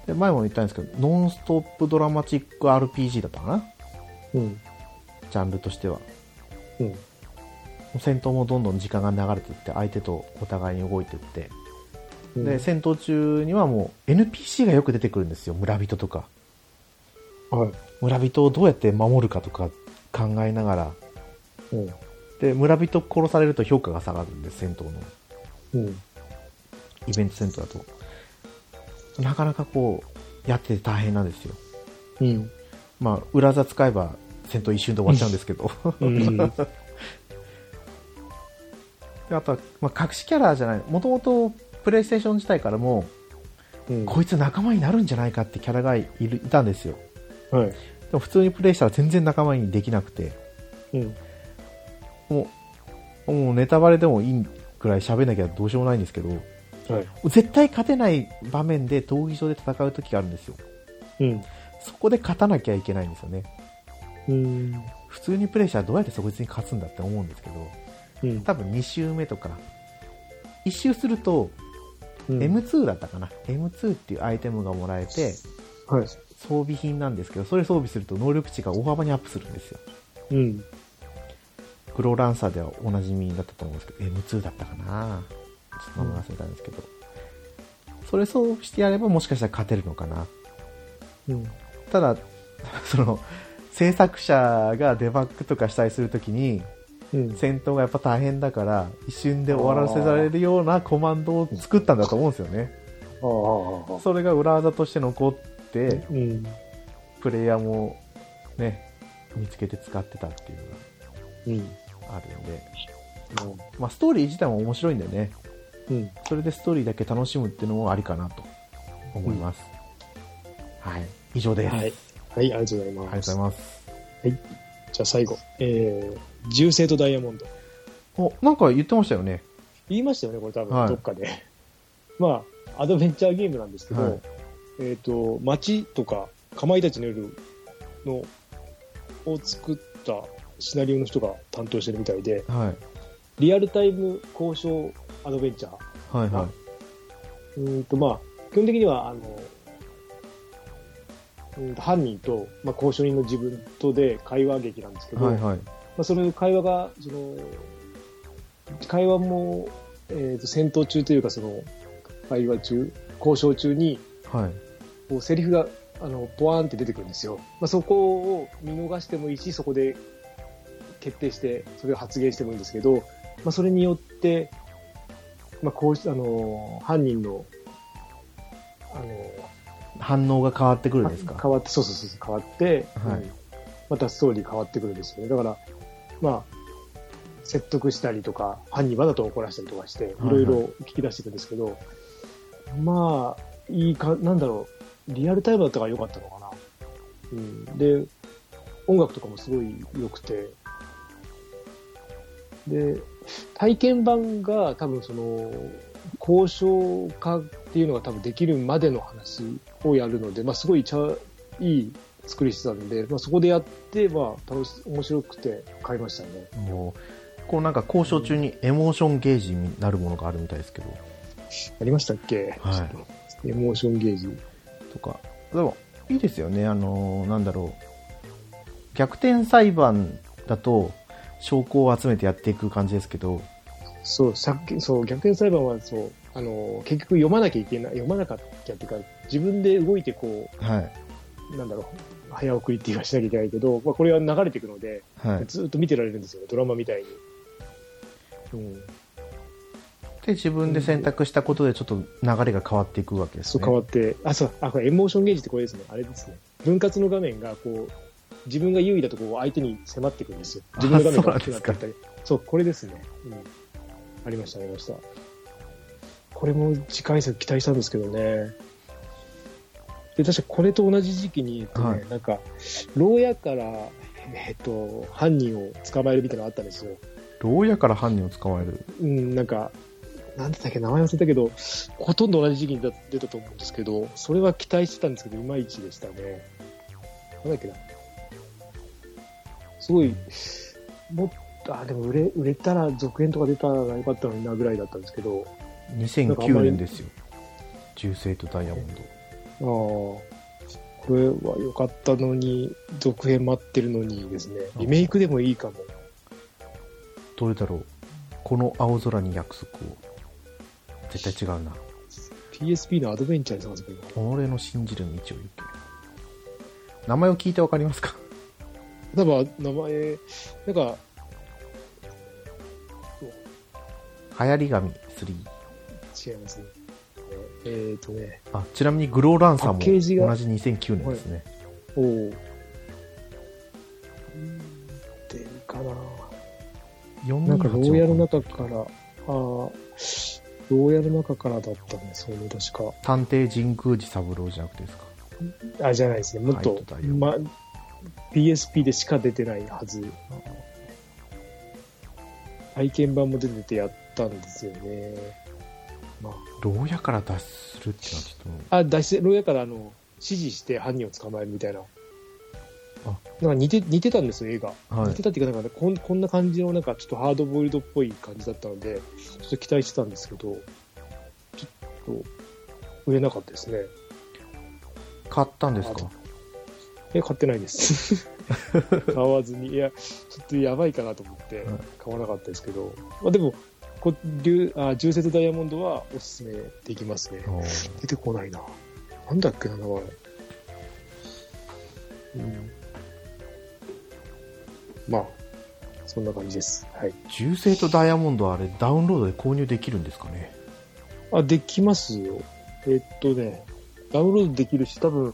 で、前も言ったんですけど、ノンストップドラマチック RPG だったかな？うん。ジャンルとしては。うん。戦闘もどんどん時間が流れていって、相手とお互いに動いていって、うんで、戦闘中にはもう NPC がよく出てくるんですよ。村人とか。はい。村人をどうやって守るかとか考えながら、うん。で、村人殺されると評価が下がるんです、戦闘の。うん。イベント戦闘だと。なかなかこう、やってて大変なんですよ。うん。まあ、裏座使えば戦闘一瞬で終わっちゃうんですけど。あとは、まあ、隠しキャラじゃない。もともと、プレイステーション自体からも、うん。こいつ仲間になるんじゃないかってキャラがいるいたんですよ。はい。でも普通にプレイしたら全然仲間にできなくて、うん。もう、もうネタバレでもいいくらい喋んなきゃどうしようもないんですけど、はい。絶対勝てない場面で闘技場で戦う時があるんですよ。うん。そこで勝たなきゃいけないんですよね。うん。普通にプレイしたらどうやってそこに勝つんだって思うんですけど、うん。多分2周目とか、1周すると、うん。M2 だったかな、M2 っていうアイテムがもらえて、はい。装備品なんですけど、それ装備すると能力値が大幅にアップするんですよ。うん。グローランサーではおなじみだったと思うんですけど、M2 だったかな？ちょっと名前忘れたんですけど、それ装備してやればもしかしたら勝てるのかな。うん。ただ、その、制作者がデバッグとかしたりするときに、うん。戦闘がやっぱ大変だから、一瞬で終わらせられるようなコマンドを作ったんだと思うんですよね。それが裏技として残って、うん。プレイヤーもね、見つけて使ってたっていうのうん。があるんで、まあストーリー自体も面白いんだよね。うん。それでストーリーだけ楽しむっていうのもありかなと思います。はい。以上です。はい。はい、ありがとうございありがとうごます。ざいます。じゃあ最後。えー、銃声とダイヤモンド。お、なんか言ってましたよね。言いましたよね、これ多分、はいどっかで。まあ、アドベンチャーゲームなんですけど、はいえっ、と、街とか、かまいたちの夜の、を作ったシナリオの人が担当してるみたいで、はい。リアルタイム交渉アドベンチャー。はいはうーんと、まあ、基本的には、あの、犯人と、まあ、交渉人の自分とで会話劇なんですけい。ど、はいはい。まあ、その会話が、その、会話も、えっ、と、戦闘中というか、その、会話中、交渉中に、はい。こう、セリフが、あの、ポワーンって出てくるんですよ。まあ、そこを見逃してもいいし、そこで決定して、それを発言してもいいんですけど、まあ、それによって、まあ、こうし、あの、犯人の、あの、反応が変わってくるんですか？変わって、そうそうそう、変わって、はいうんまたストーリー変わってくるんですよね。だから、まあ、説得したりとか、犯人わざと怒らせたりとかして、いはいろいろ聞き出していくんですけど、まあ、いいか、なんだろう、リアルタイムだったから良かったのかな。うん。で、音楽とかもすごい良くて、で、体験版が多分その、交渉家っていうのが多分できるまでの話をやるので、まあすごいちゃいい作りしてたんで、まあそこでやって、まあ楽し、面白くて買いましたね。もう、こうなんか交渉中にエモーションゲージになるものがあるみたいですけど、ありましたっけ？はいエモーションゲージ。とか。でも、いいですよね。あのーなんだろう。逆転裁判だと、証拠を集めてやっていく感じですけど、そう、さっき、そう、逆転裁判はそう、あの、結局読まなきゃいけない、読まなかったっていうか、自分で動いてこはい。う、なんだろう、早送りっていうかしなきゃいけないけど、まあこれは流れていくので、はい。ずっと見てられるんですよね、ドラマみたいに。うん。で、自分で選択したことでちょっと流れが変わっていくわけですそうね。変わって、あ、そう、あ、これエモーションゲージってこれですね。あれですね。分割の画面が、こう、自分が優位だとこう相手に迫っていくんですよ。自分の画面が大きくなっていったり。そう、これですね。うん。ありました、ありました。これも次回作期待したんですけどね。で、確かこれと同じ時期に、えっとねはいなんか、牢屋から、えっと、犯人を捕まえるみたいなのがあったんですよ。牢屋から犯人を捕まえる？うん、なんか、なんだったっけ、名前忘れたけど、ほとんど同じ時期に出たと思うんですけど、それは期待してたんですけど、いまいちでしたね。なんだっけな。すごい、もっと、あ、でも売れ、売れたら続編とか出たらよかったのになぐらいだったんですけど、2009年ですよ。銃声とダイヤモンド。ああ、これは良かったのに、続編待ってるのにですね、リメイクでもいいかも。どれだろう。この青空に約束を。絶対違うな。PSP のアドベンチャーに探せばいいのか俺の信じる道を行け。名前を聞いてわかりますか？な。多分、名前、なんか、流行り紙3。違いますね。えー、とね、あ、ちなみにグローランサーも同じ2009年ですね。おお。出るかな。4なんか、牢屋の中から、ああ、牢屋の中からだったね、そうね、確か。探偵神宮寺三郎じゃなくてですか？あ、じゃないですね。もっとま、PSP でしか出てないはず。体験版も出ててやったんですよね。ま牢屋から脱出するってのはちょっあ、あ、脱出、牢屋からあの、指示して犯人を捕まえるみたいな。あなんか似て、似てたんですよ、映画。と、はい似て。たっていうか、なんかこんこんな感じの、なんかちょっとハードボイルドっぽい感じだったので、ちょっと期待してたんですけど、ちょっと、売れなかったですね。買ったんですか？え、買ってないです。買わずに、いや、ちょっとやばいかなと思ってはい、買わなかったですけど、まあでも、こ竜あ重節ダイヤモンドはおすすめできますね。出てこないな。なんだっけな、名前。うん。まあ、そんな感じです。はい。銃声とダイヤモンドはあれダウンロードで購入できるんですかね？あ、できますよ。えっとね、ダウンロードできるし、多分、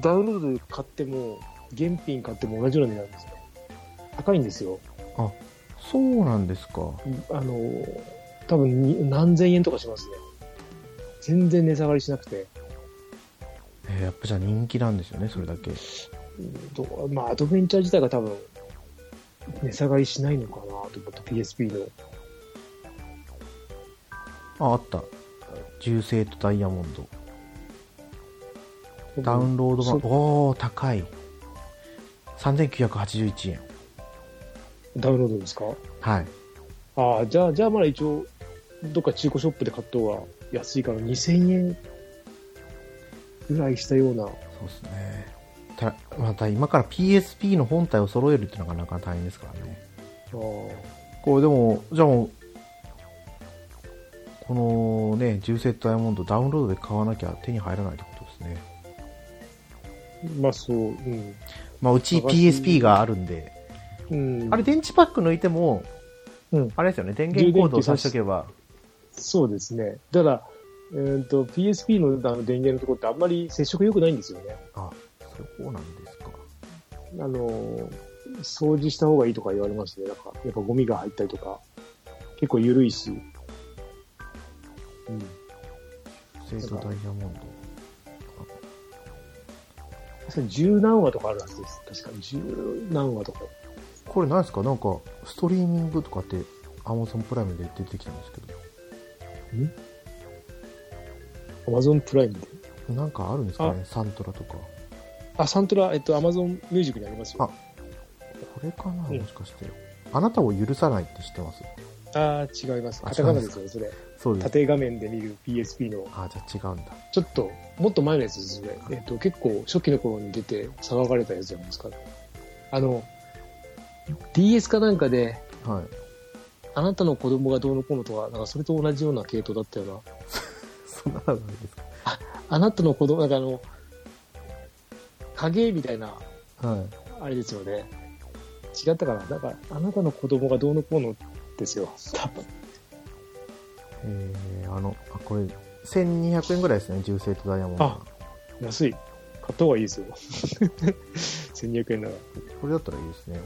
ダウンロードで買っても、原品買っても同じような値段ですね。高いんですよ。そうなんですか。あの、多分に何千円とかしますね。全然値下がりしなくて。えーやっぱじゃあ人気なんですよね、それだけ。うんどうまあ、アドベンチャー自体が多分、値下がりしないのかなと思って PSP の。あ、あった。銃声とダイヤモンド。ダウンロード版、そおー、高い。3981円。ダウンロードですか？はい。ああ、じゃあ、じゃあまだ一応、どっか中古ショップで買った方が安いから2000円ぐらいしたような。そうですね。たまた今から PSP の本体を揃えるっていうのがなかなか大変ですからね。あーこれでも、じゃあもう、このね、銃声とダイヤモンドダウンロードで買わなきゃ手に入らないってことですね。まあそう、うん。まあうち PSP があるんで、うん、あれ電池パック抜いても、うんあれですよね、電源コードを挿しておけば、そうですね。ただ、えー、と PSP のあの電源のところってあんまり接触良くないんですよね。あ、そうなんですか。あのー掃除した方がいいとか言われますね。なんか、やっぱゴミが入ったりとか、結構緩いし。うん。銃声とダイヤモンド。確かに十何話とかあるはずです。確かに十何話とか。これ何ですか？なんか、ストリーミングとかって Amazon プライムで出てきたんですけど、Amazon プライム？で。なんかあるんですかね？サントラとか。あ、サントラ、えっと、Amazon ミュージックにありますよ。あこれかな？うんもしかして。あなたを許さないって知ってます？あー違います。あカタカナですよ、それ。そうです。縦画面で見る PSP の、あ、じゃあ違うんだ。ちょっと、もっと前のやつですね。えっと、結構初期の頃に出て騒がれたやつじゃないですか。あの、DS かなんかで、はい。あなたの子供がどうのこうのとか、なんかそれと同じような系統だったような。そんなのないですあなたの子供、なんかあの、影みたいな、かはい。あれですよね。違ったかな？なんか、あなたの子供がどうのこうのですよ。多分。えー、あの、あ、これ、1200円ぐらいですね、銃声とダイヤモンドあ。安い。買った方がいいですよ。1200円なら。これだったらいいですね。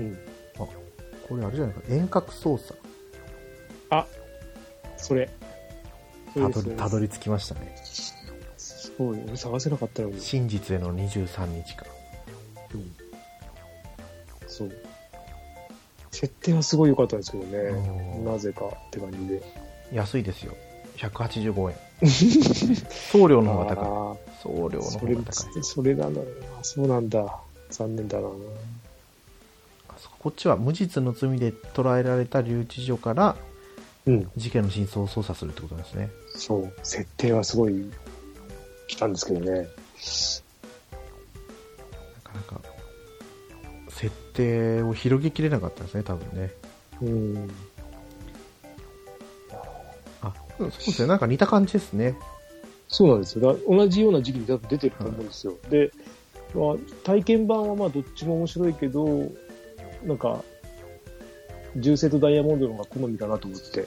うん。これあれじゃないか、遠隔操作。それ。それたどり、たどり着きましたね。すごい。俺探せなかったのに。真実への23日間。うん。そう。設定はすごい良かったですけどね。うんなぜかって感じで。安いですよ。185円。送料の方が高い。あ送料のあ、それ方が高い。、それなんだろうな。そうなんだ。残念だな。こっちは無実の罪で捕らえられた留置所からうん。事件の真相を捜査するってことなんですね。そう。設定はすごい来たんですけどね。なかなか、設定を広げきれなかったですね、多分ね。うん。あ、うんそうですね。なんか似た感じですね。そうなんですよ。だ同じような時期に多分出てると思うんですよ。で、まあ、体験版はまあどっちも面白いけど、なんか、銃声とダイヤモンドの方が好みだなと思って、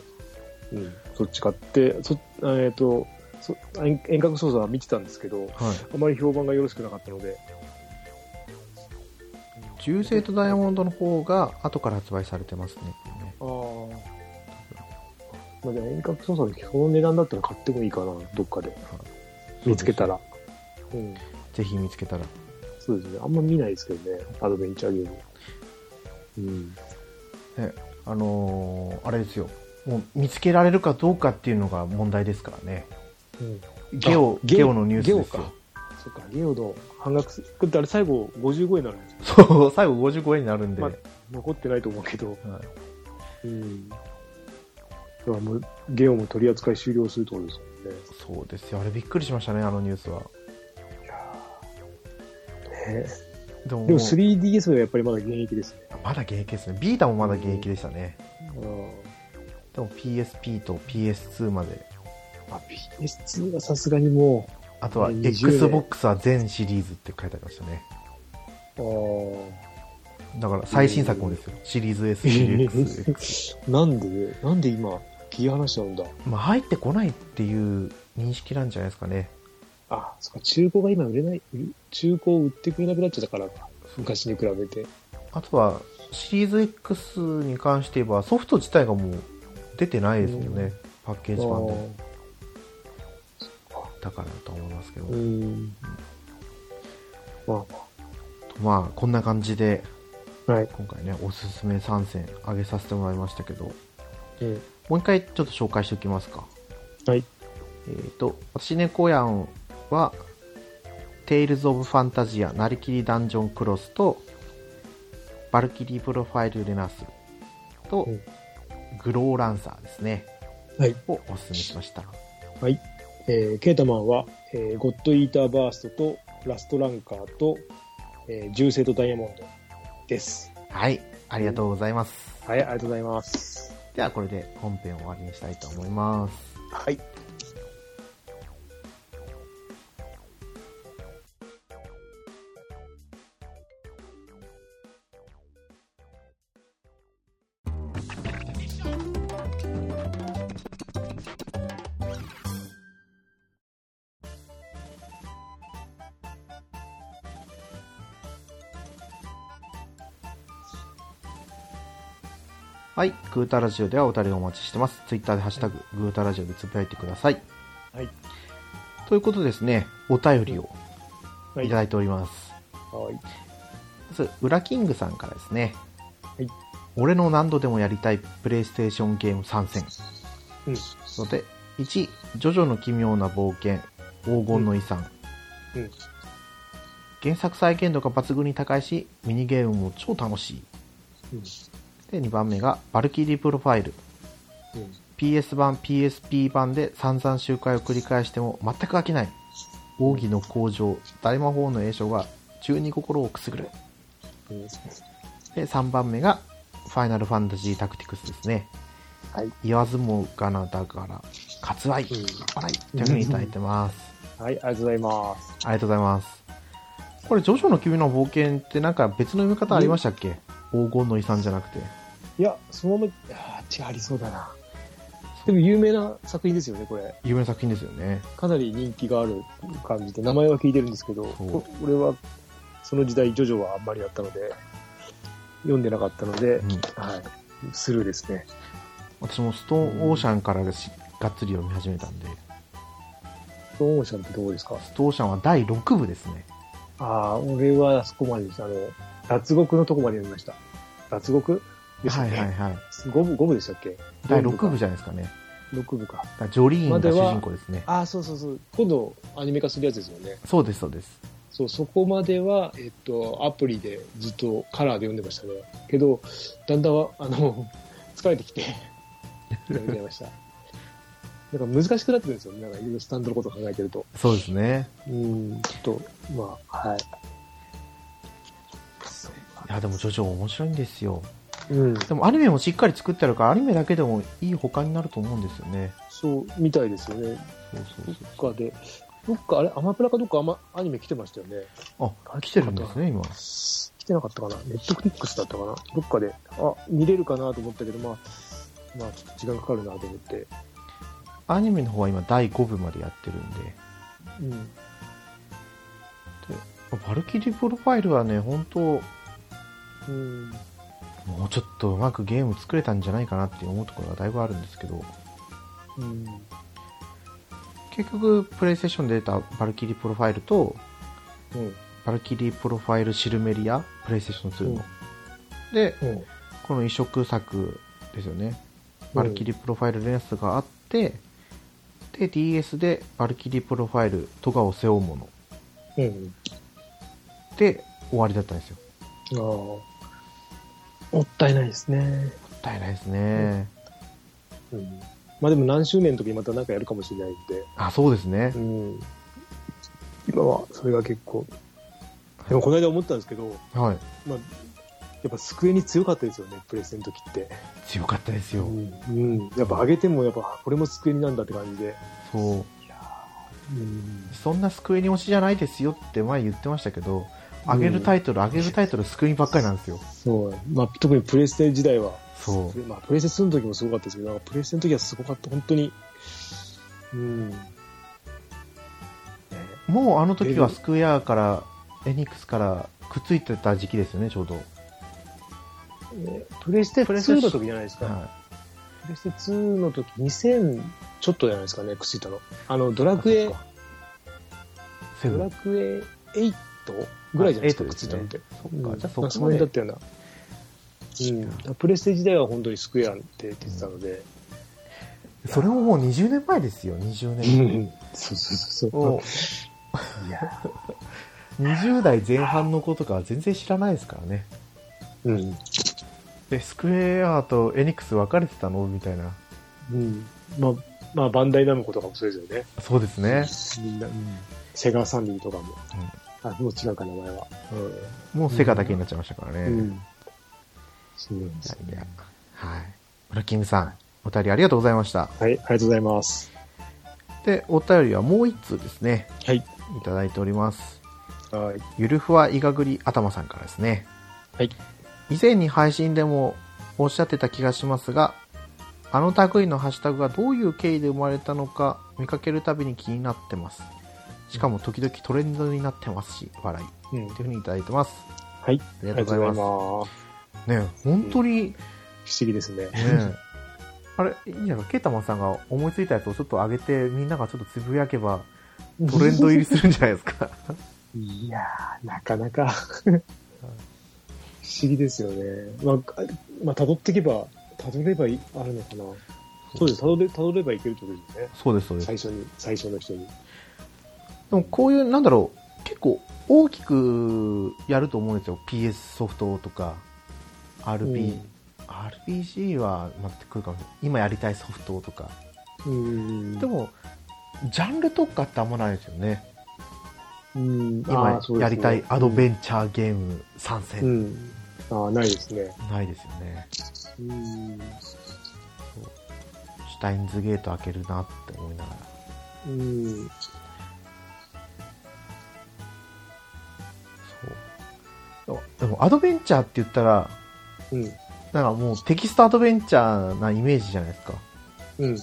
うん、そっち買って、そえっ、とそ遠遠隔操作は見てたんですけど、はい。あまり評判がよろしくなかったので、銃声とダイヤモンドの方が後から発売されてますね。ああ。まあ、じゃあ遠隔操作でこの値段だったら買ってもいいかな、どっかで。見つけたら。うん。ぜひ見つけたら。そうですね。あんま見ないですけどね、アドベンチャーゲーム。うん。ね、あのーあれですよ。もう見つけられるかどうかっていうのが問題ですからね。うん、ゲオ、あゲオのニュースですよか。そっか、ゲオの半額す、これあれ最後55円になるんですよ。そう、最後55円になるんで。まあ残ってないと思うけど。はいうん。だからもう、ゲオも取り扱い終了するところですよね。そうですよ。あれびっくりしましたね、あのニュースは。ねでも、でも 3DS はやっぱりまだ現役ですね。まだ現役ですね。ビータもまだ現役でしたね。うん。でも PSP と PS2 まで。まあ、PS2 はさすがにもあとは20年 Xbox は全シリーズって書いてありましたね。う、あだから最新作もですよ。シリーズ S、シリーズ X。あ。なんで、なんで今、切り離しちゃうんだ。まあ入ってこないっていう認識なんじゃないですかね。あ、そっか、中古が今売れない、売中古を売ってくれなくなっちゃったからか。昔に比べて。あとはシリーズ X に関して言えばソフト自体がもう出てないですよね。うんパッケージ版で。だからだと思いますけど。うん。ままあ、こんな感じで、あ、はい。今回ね、おすすめ3選上げさせてもらいましたけど、うん。もう一回ちょっと紹介しておきますか。はい。えっ、と、私ね、こやんは、テイルズ・オブ・ファンタジア、なりきりダンジョン・クロスと、バルキリー・プロファイル・レナスと、うんグローランサーですね。はい。をおすすめしました。はい。えー、ケータマンは、えー、ゴッドイーターバーストと、ラストランカーと、えー、銃声とダイヤモンドです。はい。ありがとうございます。はい、ありがとうございます。では、これで本編を終わりにしたいと思います。はい。グータラジオではお便りをお待ちしてます。ツイッターでハッシュタグ、グータラジオでつぶやいてください。はい。ということでですね、お便りをはいい。ただいております。はい。まず、ウラキングさんからですね。はい。俺の何度でもやりたいプレイステーションゲーム参戦。うん。ので、1、ジョジョの奇妙な冒険、黄金の遺産。うん。原作再現度が抜群に高いし、ミニゲームも超楽しい。うん。で、2番目が、バルキリープロファイル。うん。PS 版、PSP 版で散々周回を繰り返しても全く飽きない。奥義の向上、大魔法の詠唱が厨二心をくすぐる。うん。で、3番目が、ファイナルファンタジータクティクスですね。はい。言わずもがなだから、割愛、うん笑い、というふうにいただいてます。はい、ありがとうございます。ありがとうございます。これ、ジョジョの奇妙な冒険ってなんか別の読み方ありましたっけ？黄金の遺産じゃなくて。いや、そのまま、あー違う、ありそうだな。でも有名な作品ですよね、これ。有名な作品ですよね。かなり人気がある感じで、名前は聞いてるんですけど、俺は、その時代、ジョジョはあんまりだったので、読んでなかったので、うん。はい、スルーですね。私もストーンオーシャンからしがっつり読み始めたんで、ストーンオーシャンってどこですか？ストーシャンは第6部ですね。ああ、俺はあそこまでです。あの、脱獄のとこまで読みました。脱獄？ですよね。はいはいはい。5部、5部でしたっけ？第6部じゃないですかね。6部か。ジョリーンが主人公ですね。ああ、そうそうそう。今度アニメ化するやつですよね。そうですそうです。そう、そこまでは、えっと、アプリでずっとカラーで読んでましたね。けど、だんだんは、あの、疲れてきて、やめちゃいました。なんか難しくなってるんですよ。なんかいろいろスタンドのことを考えてると。そうですね。うん、ちょっと、まあ、はい。いや、でもジョジョ面白いんですよ。うん、でもアニメもしっかり作ってあるから、アニメだけでもいい他になると思うんですよね。そう、みたいですよね。そうそうどっかで、どっか、あれ、アマプラかどっかアマアニメ来てましたよね。あ、来てるんですね、今。来てなかったかなネットクリックスだったかなどっかで、あ、見れるかなと思ったけど、まあ、まあ、ちょっと時間かかるなと思って。アニメの方は今第5部までやってるんで。うん。でバルキリープロファイルはね、本当うん。もうちょっとうまくゲーム作れたんじゃないかなって思うところがだいぶあるんですけど、うん。結局、プレイステーションで出たバルキリープロファイルと、うん。バルキリープロファイルシルメリア、プレイステーション2の。で、うん。この移植作ですよね。バルキリープロファイルレナスがあって、で、DS でバルキリープロファイル、咎を背負うものうん。で終わりだったんですよ。ああ。もったいないですね。もったいないですね。うん。まあでも何周年の時にまた何かやるかもしれないんで。あ、そうですねう。ん。今は、それが結構。でもこの間思ったんですけど、はい。まあ、やっぱ机に強かったですよね、プレステの時って。強かったですよ。うん。うん。やっぱ上げても、やっぱ、これも机になんだって感じで。そう。うん。そんな机に推しじゃないですよって前言ってましたけど、上げるタイトル、上げるタイトル、救いばっかりなんですよ。そう。まあ、特にプレステ時代は、そう。まあ、プレステ2の時もすごかったですけど、プレステの時はすごかった、本当に。うん。ねもうあの時はスクエアから、エニックスからくっついてた時期ですよね、ちょうど。えプレステプレステ2の時じゃないですか。はプレステ2の時、2000ちょっとじゃないですかね、くっついたの。あの、ドラクエドラン。クエ8ぐらいじゃないですか、あ8くっついたのって。そっうんか、じゃあそなんかそのこだったような。うん。プレステ時代は本当にスクエアって出てたので。それももう20年前ですよ、20う年ん。そうそうそうもそう。いやう20代前半の子とかは全然知らないですからね。うん。で、スクエアとエニックス分かれてたの？みたいな。うん。まあ、まあ、バンダイナムコとかもそうですよね。そうですね。みんな、セガサンディとかも。あ、もう違うか、名前は。もうセガだけになっちゃいましたからね。うん。うん。そうなんですよいやね。はい。ブラッキングさん、お便りありがとうございました。はい、ありがとうございます。で、お便りはもう一通ですね。はい。いただいております。はい。ゆるふわいがぐり頭さんからですね。はい。以前に配信でもおっしゃってた気がしますが、あの類のハッシュタグがどういう経緯で生まれたのか見かけるたびに気になってます。しかも時々トレンドになってますし、笑い。うん。というふうにいただいてます。はい。ありがとうございます。ます。ね本当に、不思議ですね。ね あれ、いいんじゃないか、ケータマンさんが思いついたやつをちょっと上げて、みんながちょっとつぶやけば、トレンド入りするんじゃないですか。いやー、なかなか不思議ですよね。まあ、あまあ、辿っていけば、辿ればいあるのかな。そうです、辿れ、辿ればいけるってことですね。そうです、そうです。最初に、最初の人に。でもこういう、なんだろう、結構大きくやると思うんですよ。PS ソフトとか、RP、RPG は待ってくるかもしれない。今やりたいソフトとか。うん。で、も、ジャンル特化ってあんまないですよね。うん、今やりたいアドベンチャーゲーム参う戦。ん。ああ、ないですね。ないですよね。うん。シュタインズゲート開けるなって思いながら。うん。でも、アドベンチャーって言ったら、うん。なんかもうテキストアドベンチャーなイメージじゃないですか。うん。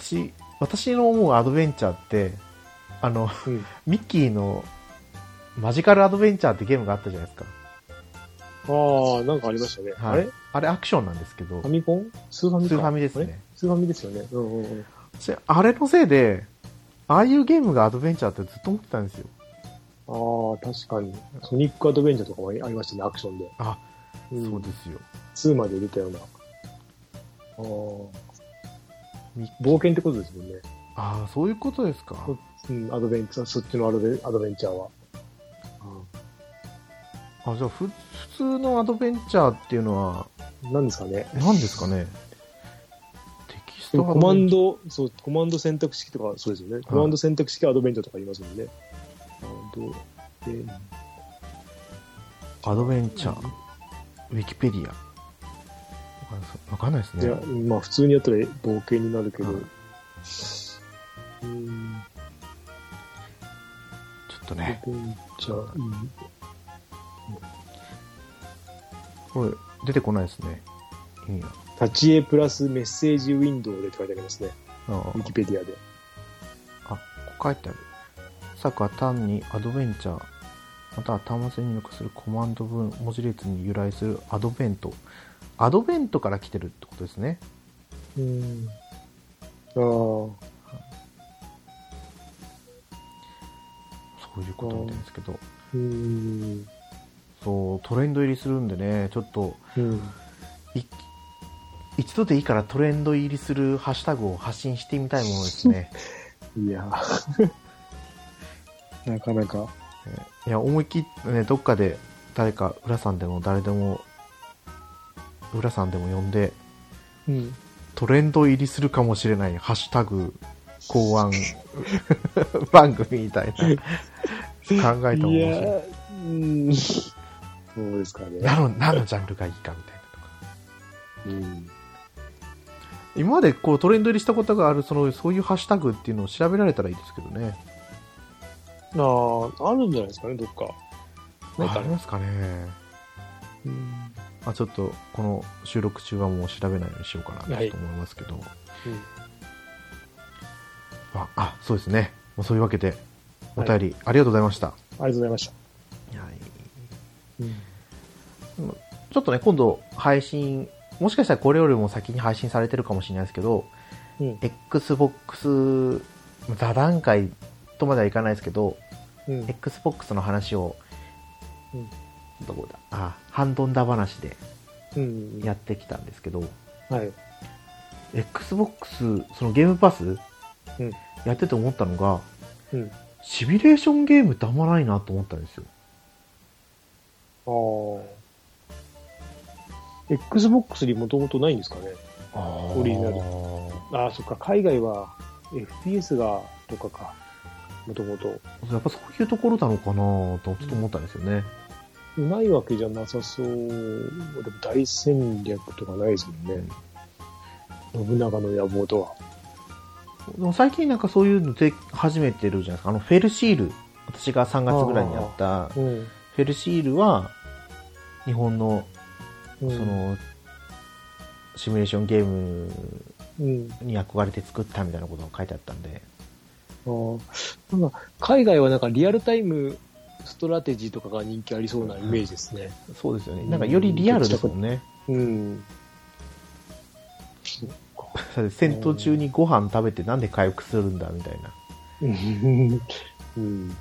し、私の思うアドベンチャーって、あの、うん。ミッキーのマジカルアドベンチャーってゲームがあったじゃないですか。ああ、なんかありましたね。はい。あれ？あれアクションなんですけどファ、ミコン？スーファミかスーファミですね。スーファミですよね。うんうんうん。私あれのせいで、ああいうゲームがアドベンチャーってずっと思ってたんですよ。ああ、確かに。ソニックアドベンチャーとかもありましたね、アクションで。あ、うんそうですよ。2まで出たような。ああ。み冒険ってことですもんね。ああ、そういうことですか。うん、アドベンチャー、そっちのアドベアドベンチャーは。あ、じゃあふ、普通のアドベンチャーっていうのは、うん、なんですかね。何ですかねテキスでトもコマンド。ド、そう、コマンド選択式とか、そうですよね。コマンド選択式アドベンチャーとか言いますもんね。アドベンアドベンチャー。ウィキペディア。わかんないですいやね。、まあ普通にやったら冒険になるけど。はいうん、アちょっとね、ドベンチャー、うんこれ、出てこないですね。意味が。立ち絵プラスメッセージウィンドウでって書いてありますね。あウィキペディアで。あ、ここ書いてある。作は単にアドベンチャー、または端末に入力するコマンド文、文字列に由来するアドベント。アドベントから来てるってことですね。うん。ああ。そういうことみたいですけど。うん。そう、トレンド入りするんでね、ちょっと、うん。い一度でいいからトレンド入りするハッシュタグを発信してみたいものですね。いや。なかなか。いや、思い切ってね、どっかで誰か、浦さんでも誰でも、浦さんでも呼んで、うん。トレンド入りするかもしれないハッシュタグ考案 番組みたいな考えたものいうん。そうですかね。何の何のジャンルがいいかみたいなとかうん。今までこうトレンド入りしたことがあるそのそういうハッシュタグっていうのを調べられたらいいですけどねああ、あるんじゃないですかね、どっか。ないかね。ありますかねうん。あちょっとこの収録中はもう調べないようにしようかなと思はいいますけど、うんああそうですねもうそういうわけでお便り、ありがとうございましたありがとうございました。はいうん。ちょっとね、今度配信、もしかしたらこれよりも先に配信されてるかもしれないですけど、うん。Xbox、座談会とまではいかないですけど、うん。Xbox の話を、うんどこだ？あ、ハンドンダ話でうん。やってきたんですけど、はい。Xbox、そのゲームパス、うんやってて思ったのが、うん。シミュレーションゲームってあんまないなと思ったんですよ。ああ。Xbox にもともとないんですかね？オリジナルああ、そっか。海外は FPS がとかか。もともと。やっぱそういうところなのかなとちょっと思ったんですよね。ないわけじゃなさそう。でも大戦略とかないですもんね。信長の野望とは。でも最近なんかそういうので始めてるじゃないですか。あの、フェルシール。私が3月ぐらいにやった、フうん。ェルシールは、日本の、うんそ、の、シミュレーションゲームうん。に憧れて作ったみたいなことが書いてあったんで。なんか、海外はなんかリアルタイムストラテジーとかが人気ありそうなイメージですね。そうですよね。なんかよりリアルですもんね。うん。戦闘中にご飯食べてなんで回復するんだみたいな。うん。うん。ま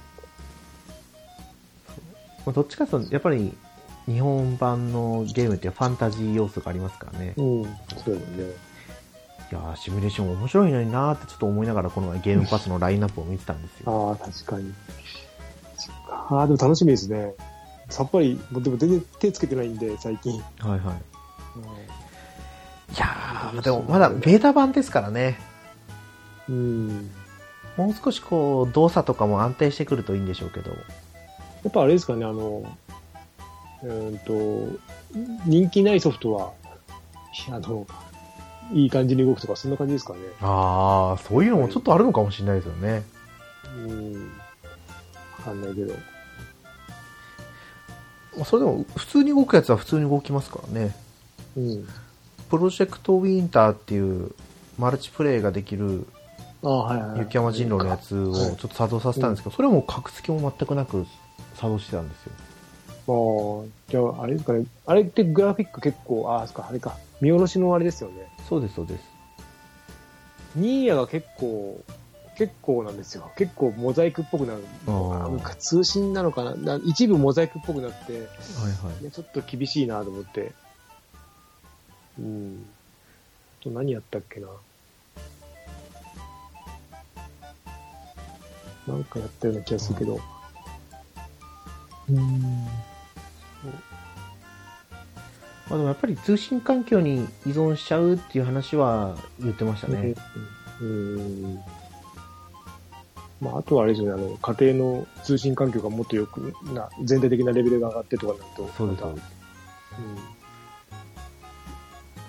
あどっちかというと、やっぱり日本版のゲームってファンタジー要素がありますからね。うん。そうだよね。いやーシミュレーション面白いのになーってちょっと思いながらこの前ゲームパスのラインナップを見てたんですよ。ああ、確かに。ああ、でも楽しみですね。さっぱり、もうでも全然手つけてないんで、最近。はいはい。いやー、でもまだベータ版ですからね。うん。もう少しこう、動作とかも安定してくるといいんでしょうけど。やっぱあれですかね、あの、うーんと、人気ないソフトは、あの、いい感じに動くとか、そんな感じですかね。あー、そういうのもちょっとあるのかもしれないですよね。うん。わかんないけど。まあそれでも普通に動くやつは普通に動きますからね。うん。プロジェクトウィンターっていうマルチプレイができる。雪山人狼のやつをちょっと作動させたんですけど、それはもう格付きも全くなく作動してたんですよ。ああ、じゃあ、あれですかね。あれってグラフィック結構、ああ、そっか、あれか。見下ろしのあれですよね。そうです、そうです。ニーヤが結構結構なんですよ。結構モザイクっぽくなる。なんか通信なのかなな一部モザイクっぽくなって、はいはい。ねちょっと厳しいなと思って。うん。あと何やったっけな。なんかやったような気がするけど。うん。まあでもやっぱり通信環境に依存しちゃうっていう話は言ってましたね。うん。まあ、あとはあれですよね、あの、家庭の通信環境がもっとよくな、全体的なレベルが上がってとかになると、そうです、またそうです。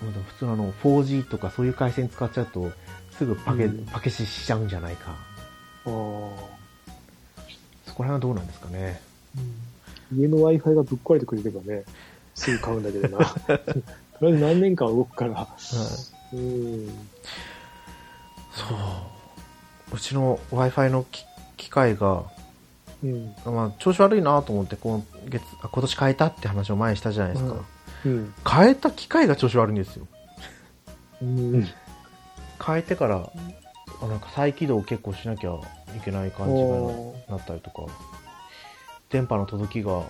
まあでも普通のあの 4G とかそういう回線使っちゃうと、すぐパケ、うん。パケシしちゃうん。じゃないか。うん、あそこら辺はどうなん。ですかね。ー家の Wi-Fi がぶっ壊れてくれればね、すぐ買うんだけどな。とりあえず何年間動くから。うん。そう。うちの Wi-Fi のき機械が、うん。まあ、調子悪いなと思って今月あ今年変えたって話を前にしたじゃないですか、うん。変えた機械が調子悪いんですようん。変えてからあなんか再起動を結構しなきゃいけない感じおになったりとか電波の届きが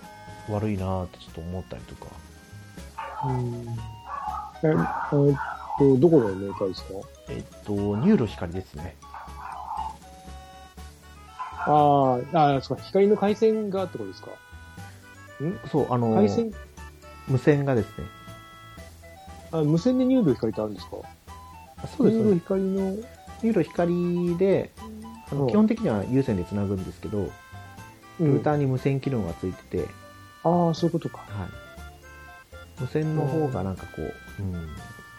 悪いなってちょっと思ったりとか。うん。え、えっと、どこのメーカーですか？えっと NURO光ですね。あーあー、そうか、光の回線がってことですか？そうあの回線、無線がですね。あ、無線で NURO光ってあるんですか？あそうです。 NUROね光の、 NURO光であのう。ん基本的には有線でつなぐんですけど、うん。ルーターに無線機能がついてて、ああ、そういうことか。はい。無線の方がなんかこう、うん、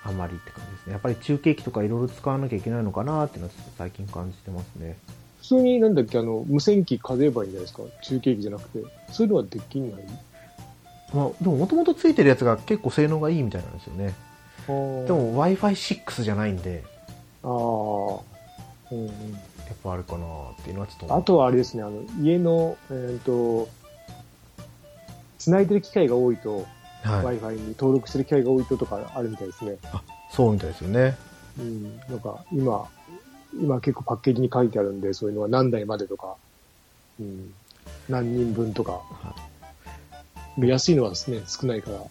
あまりって感じですね。やっぱり中継機とかいろいろ使わなきゃいけないのかなっていうのは最近感じてますね。普通になんだっけ、あの、無線機買えばいいんじゃないですか中継機じゃなくて。そういうのはできない？まあ、でももともとついてるやつが結構性能がいいみたいなんですよね。で、も Wi-Fi6 じゃないんで、ああ、うんうん。やっぱあるかなっていうのはちょっと思あとはあれですね、あの、家の、えっ、と、繋いでる機械が多いと、はい。Wi-Fi に登録してる機械が多いととかあるみたいですね。そうみたいですよね。うん。なんか、今、今結構パッケージに書いてあるんで、そういうのは何台までとか、うん。何人分とか。は安いのはですね、少ないから。い。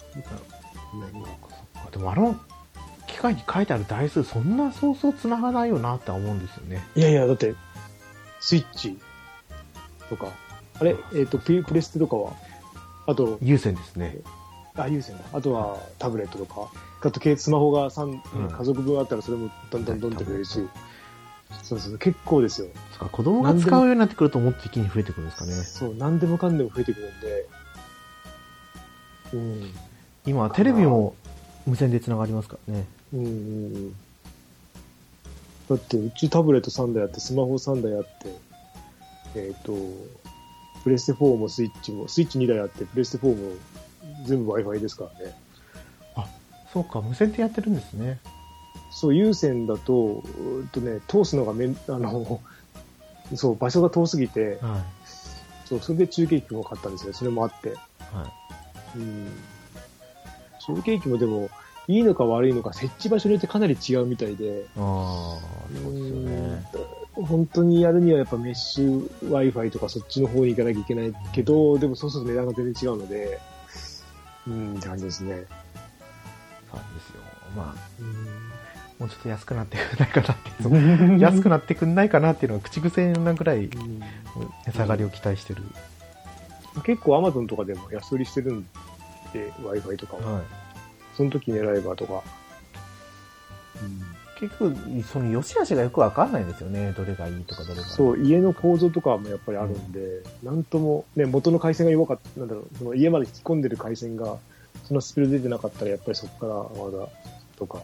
でもあの機械に書いてある台数そんなそうそう繋がないよなって思うんですよね。いやいや、だって、スイッチとか、あれ、えっ、と、ププレステとかは、あと、有線ですね。あ、有線だ。あとはタブレットとか、あと、スマホが三うん家族分あったらそれもどんどんどんってくれるし、そうそう、結構ですよ。そっか子供が使うようになってくるともっと一気に増えてくるんですかね。そう、何でもかんでも増えてくるんで、うん。今、テレビも無線で繋がりますからね。うんうんうん。だって、うちタブレット3台あって、スマホ3台あって、えっ、と、プレステ4もスイッチも、スイッチ2台あって、プレステ4も全部 Wi-Fi ですからね。そうか、無線ってやってるんですね。そう、有線だと、うーっとね、通すのがめん、あの、そう、場所が遠すぎて、はそう、それで中継機も買ったんですよ。それもあって。い。はい。うん。中継機もでも、いいのか悪いのか、設置場所によってかなり違うみたいで、ああ。うん本当にやるにはやっぱメッシュ Wi-Fi とかそっちの方に行かなきゃいけないけど、でもそうすると値段が全然違うので、うん、って感じですね。そうですよ。まあ、うんもうちょっと安くなってくんないかなっていうの 安くなってくんないかなっていうのは口癖なぐらいうん値下がりを期待してる。結構 Amazon とかでも安売りしてるんで、Wi-Fi とかは。はい。その時狙えばとか。結局、その良し悪しがよくわかんないんですよね。どれがいいとかどれが。そう、家の構造とかもやっぱりあるんで、なんとも、ね、元の回線が弱かった、なんだろう、その家まで引き込んでる回線が、そのスピード出てなかったら、やっぱりそこからまだ、とか、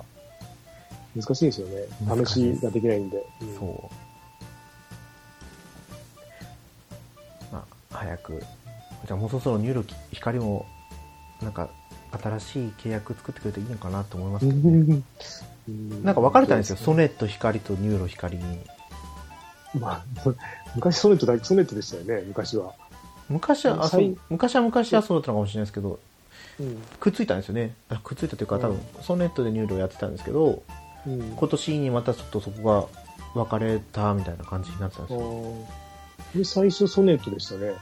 難しいですよね。試しができないんで。うんそう。まあ、早く。じゃあもうそろそろ NURO 光も、なんか、新しい契約作ってくれていいのかなと思いますけどね。なんか分かれたんですよ。 So-net 光と NURO 光に。まあ、そ昔 So-net So-net でしたよね、昔は。昔は、あそ最う昔は昔はそうだったのかもしれないですけど、うん。くっついたんですよね。あくっついたというか、多分、 So-net で NURO やってたんですけど、うん。今年にまたちょっとそこが別れたみたいな感じになってたんですよ。あで、最初 So-net でしたね。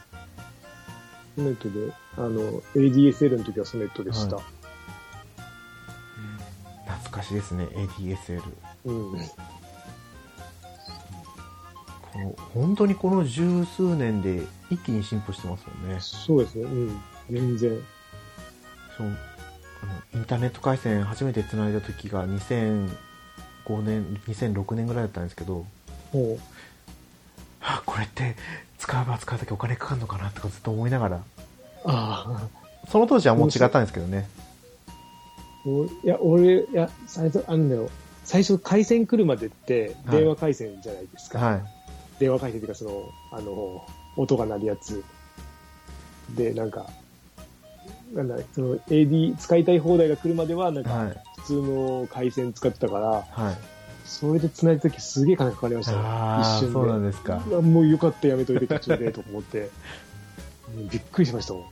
So-net で、あの、ADSL の時は So-net でした。は懐かしいですね、ADSL。うん。この本当にこの十数年で一気に進歩してますもんね。そうですね。うん。全然。そうあのインターネット回線初めて繋いだ時が2005年、2006年ぐらいだったんですけど、もはあこれって使えば使うだけお金かかるのかなとかずっと思いながら、う、あその当時はもう違ったんですけどね。いや、俺、いや、最初、あんだよ。最初、回線来るまでって、はい電話回線じゃないですか。はい。電話回線っていうか、その、あの、音が鳴るやつ。で、なんか、なんだ、その AD 使いたい放題が来るまでは、なんか、はい。普通の回線使ってたから、はい。それで繋いだ時すげえ金かかりましたよ。ああ、一瞬で。そうなんですか。もうよかった、やめといて途中で、と思って。う んびっくりしましたもん。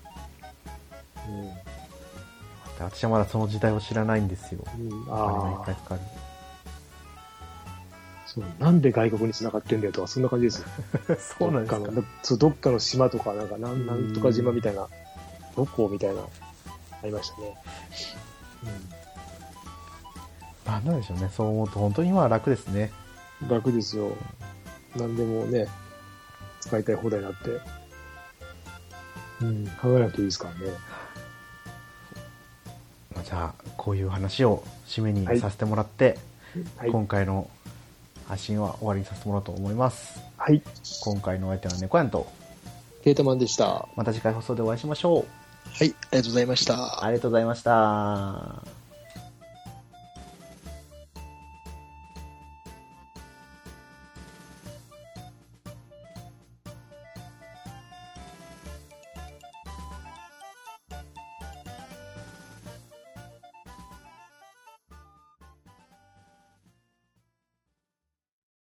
私はまだその時代を知らないんですよ。うん。ああ、かかる。そう。なんで外国に繋がってんだよとか、そんな感じですよ。そうなんですかどっ。のそう、どっかの島とか、なんか、なんなんとか島みたいな、どこみたいな、ありましたね。まあ、なんでしょうね。そう思うと本当に今は楽ですね。うん。楽ですよ。なんでもね、使いたい放題になって。うん、考えなくていいですからね。まあじゃあ、こういう話を締めにはいさせてもらって、はい。今回の発信は終わりにさせてもらおうと思います。はい。今回のお相手は猫やんと、ケータマンでした。はまた次回放送でお会いしましょう。い、ありがとうございました。ありがとうございました。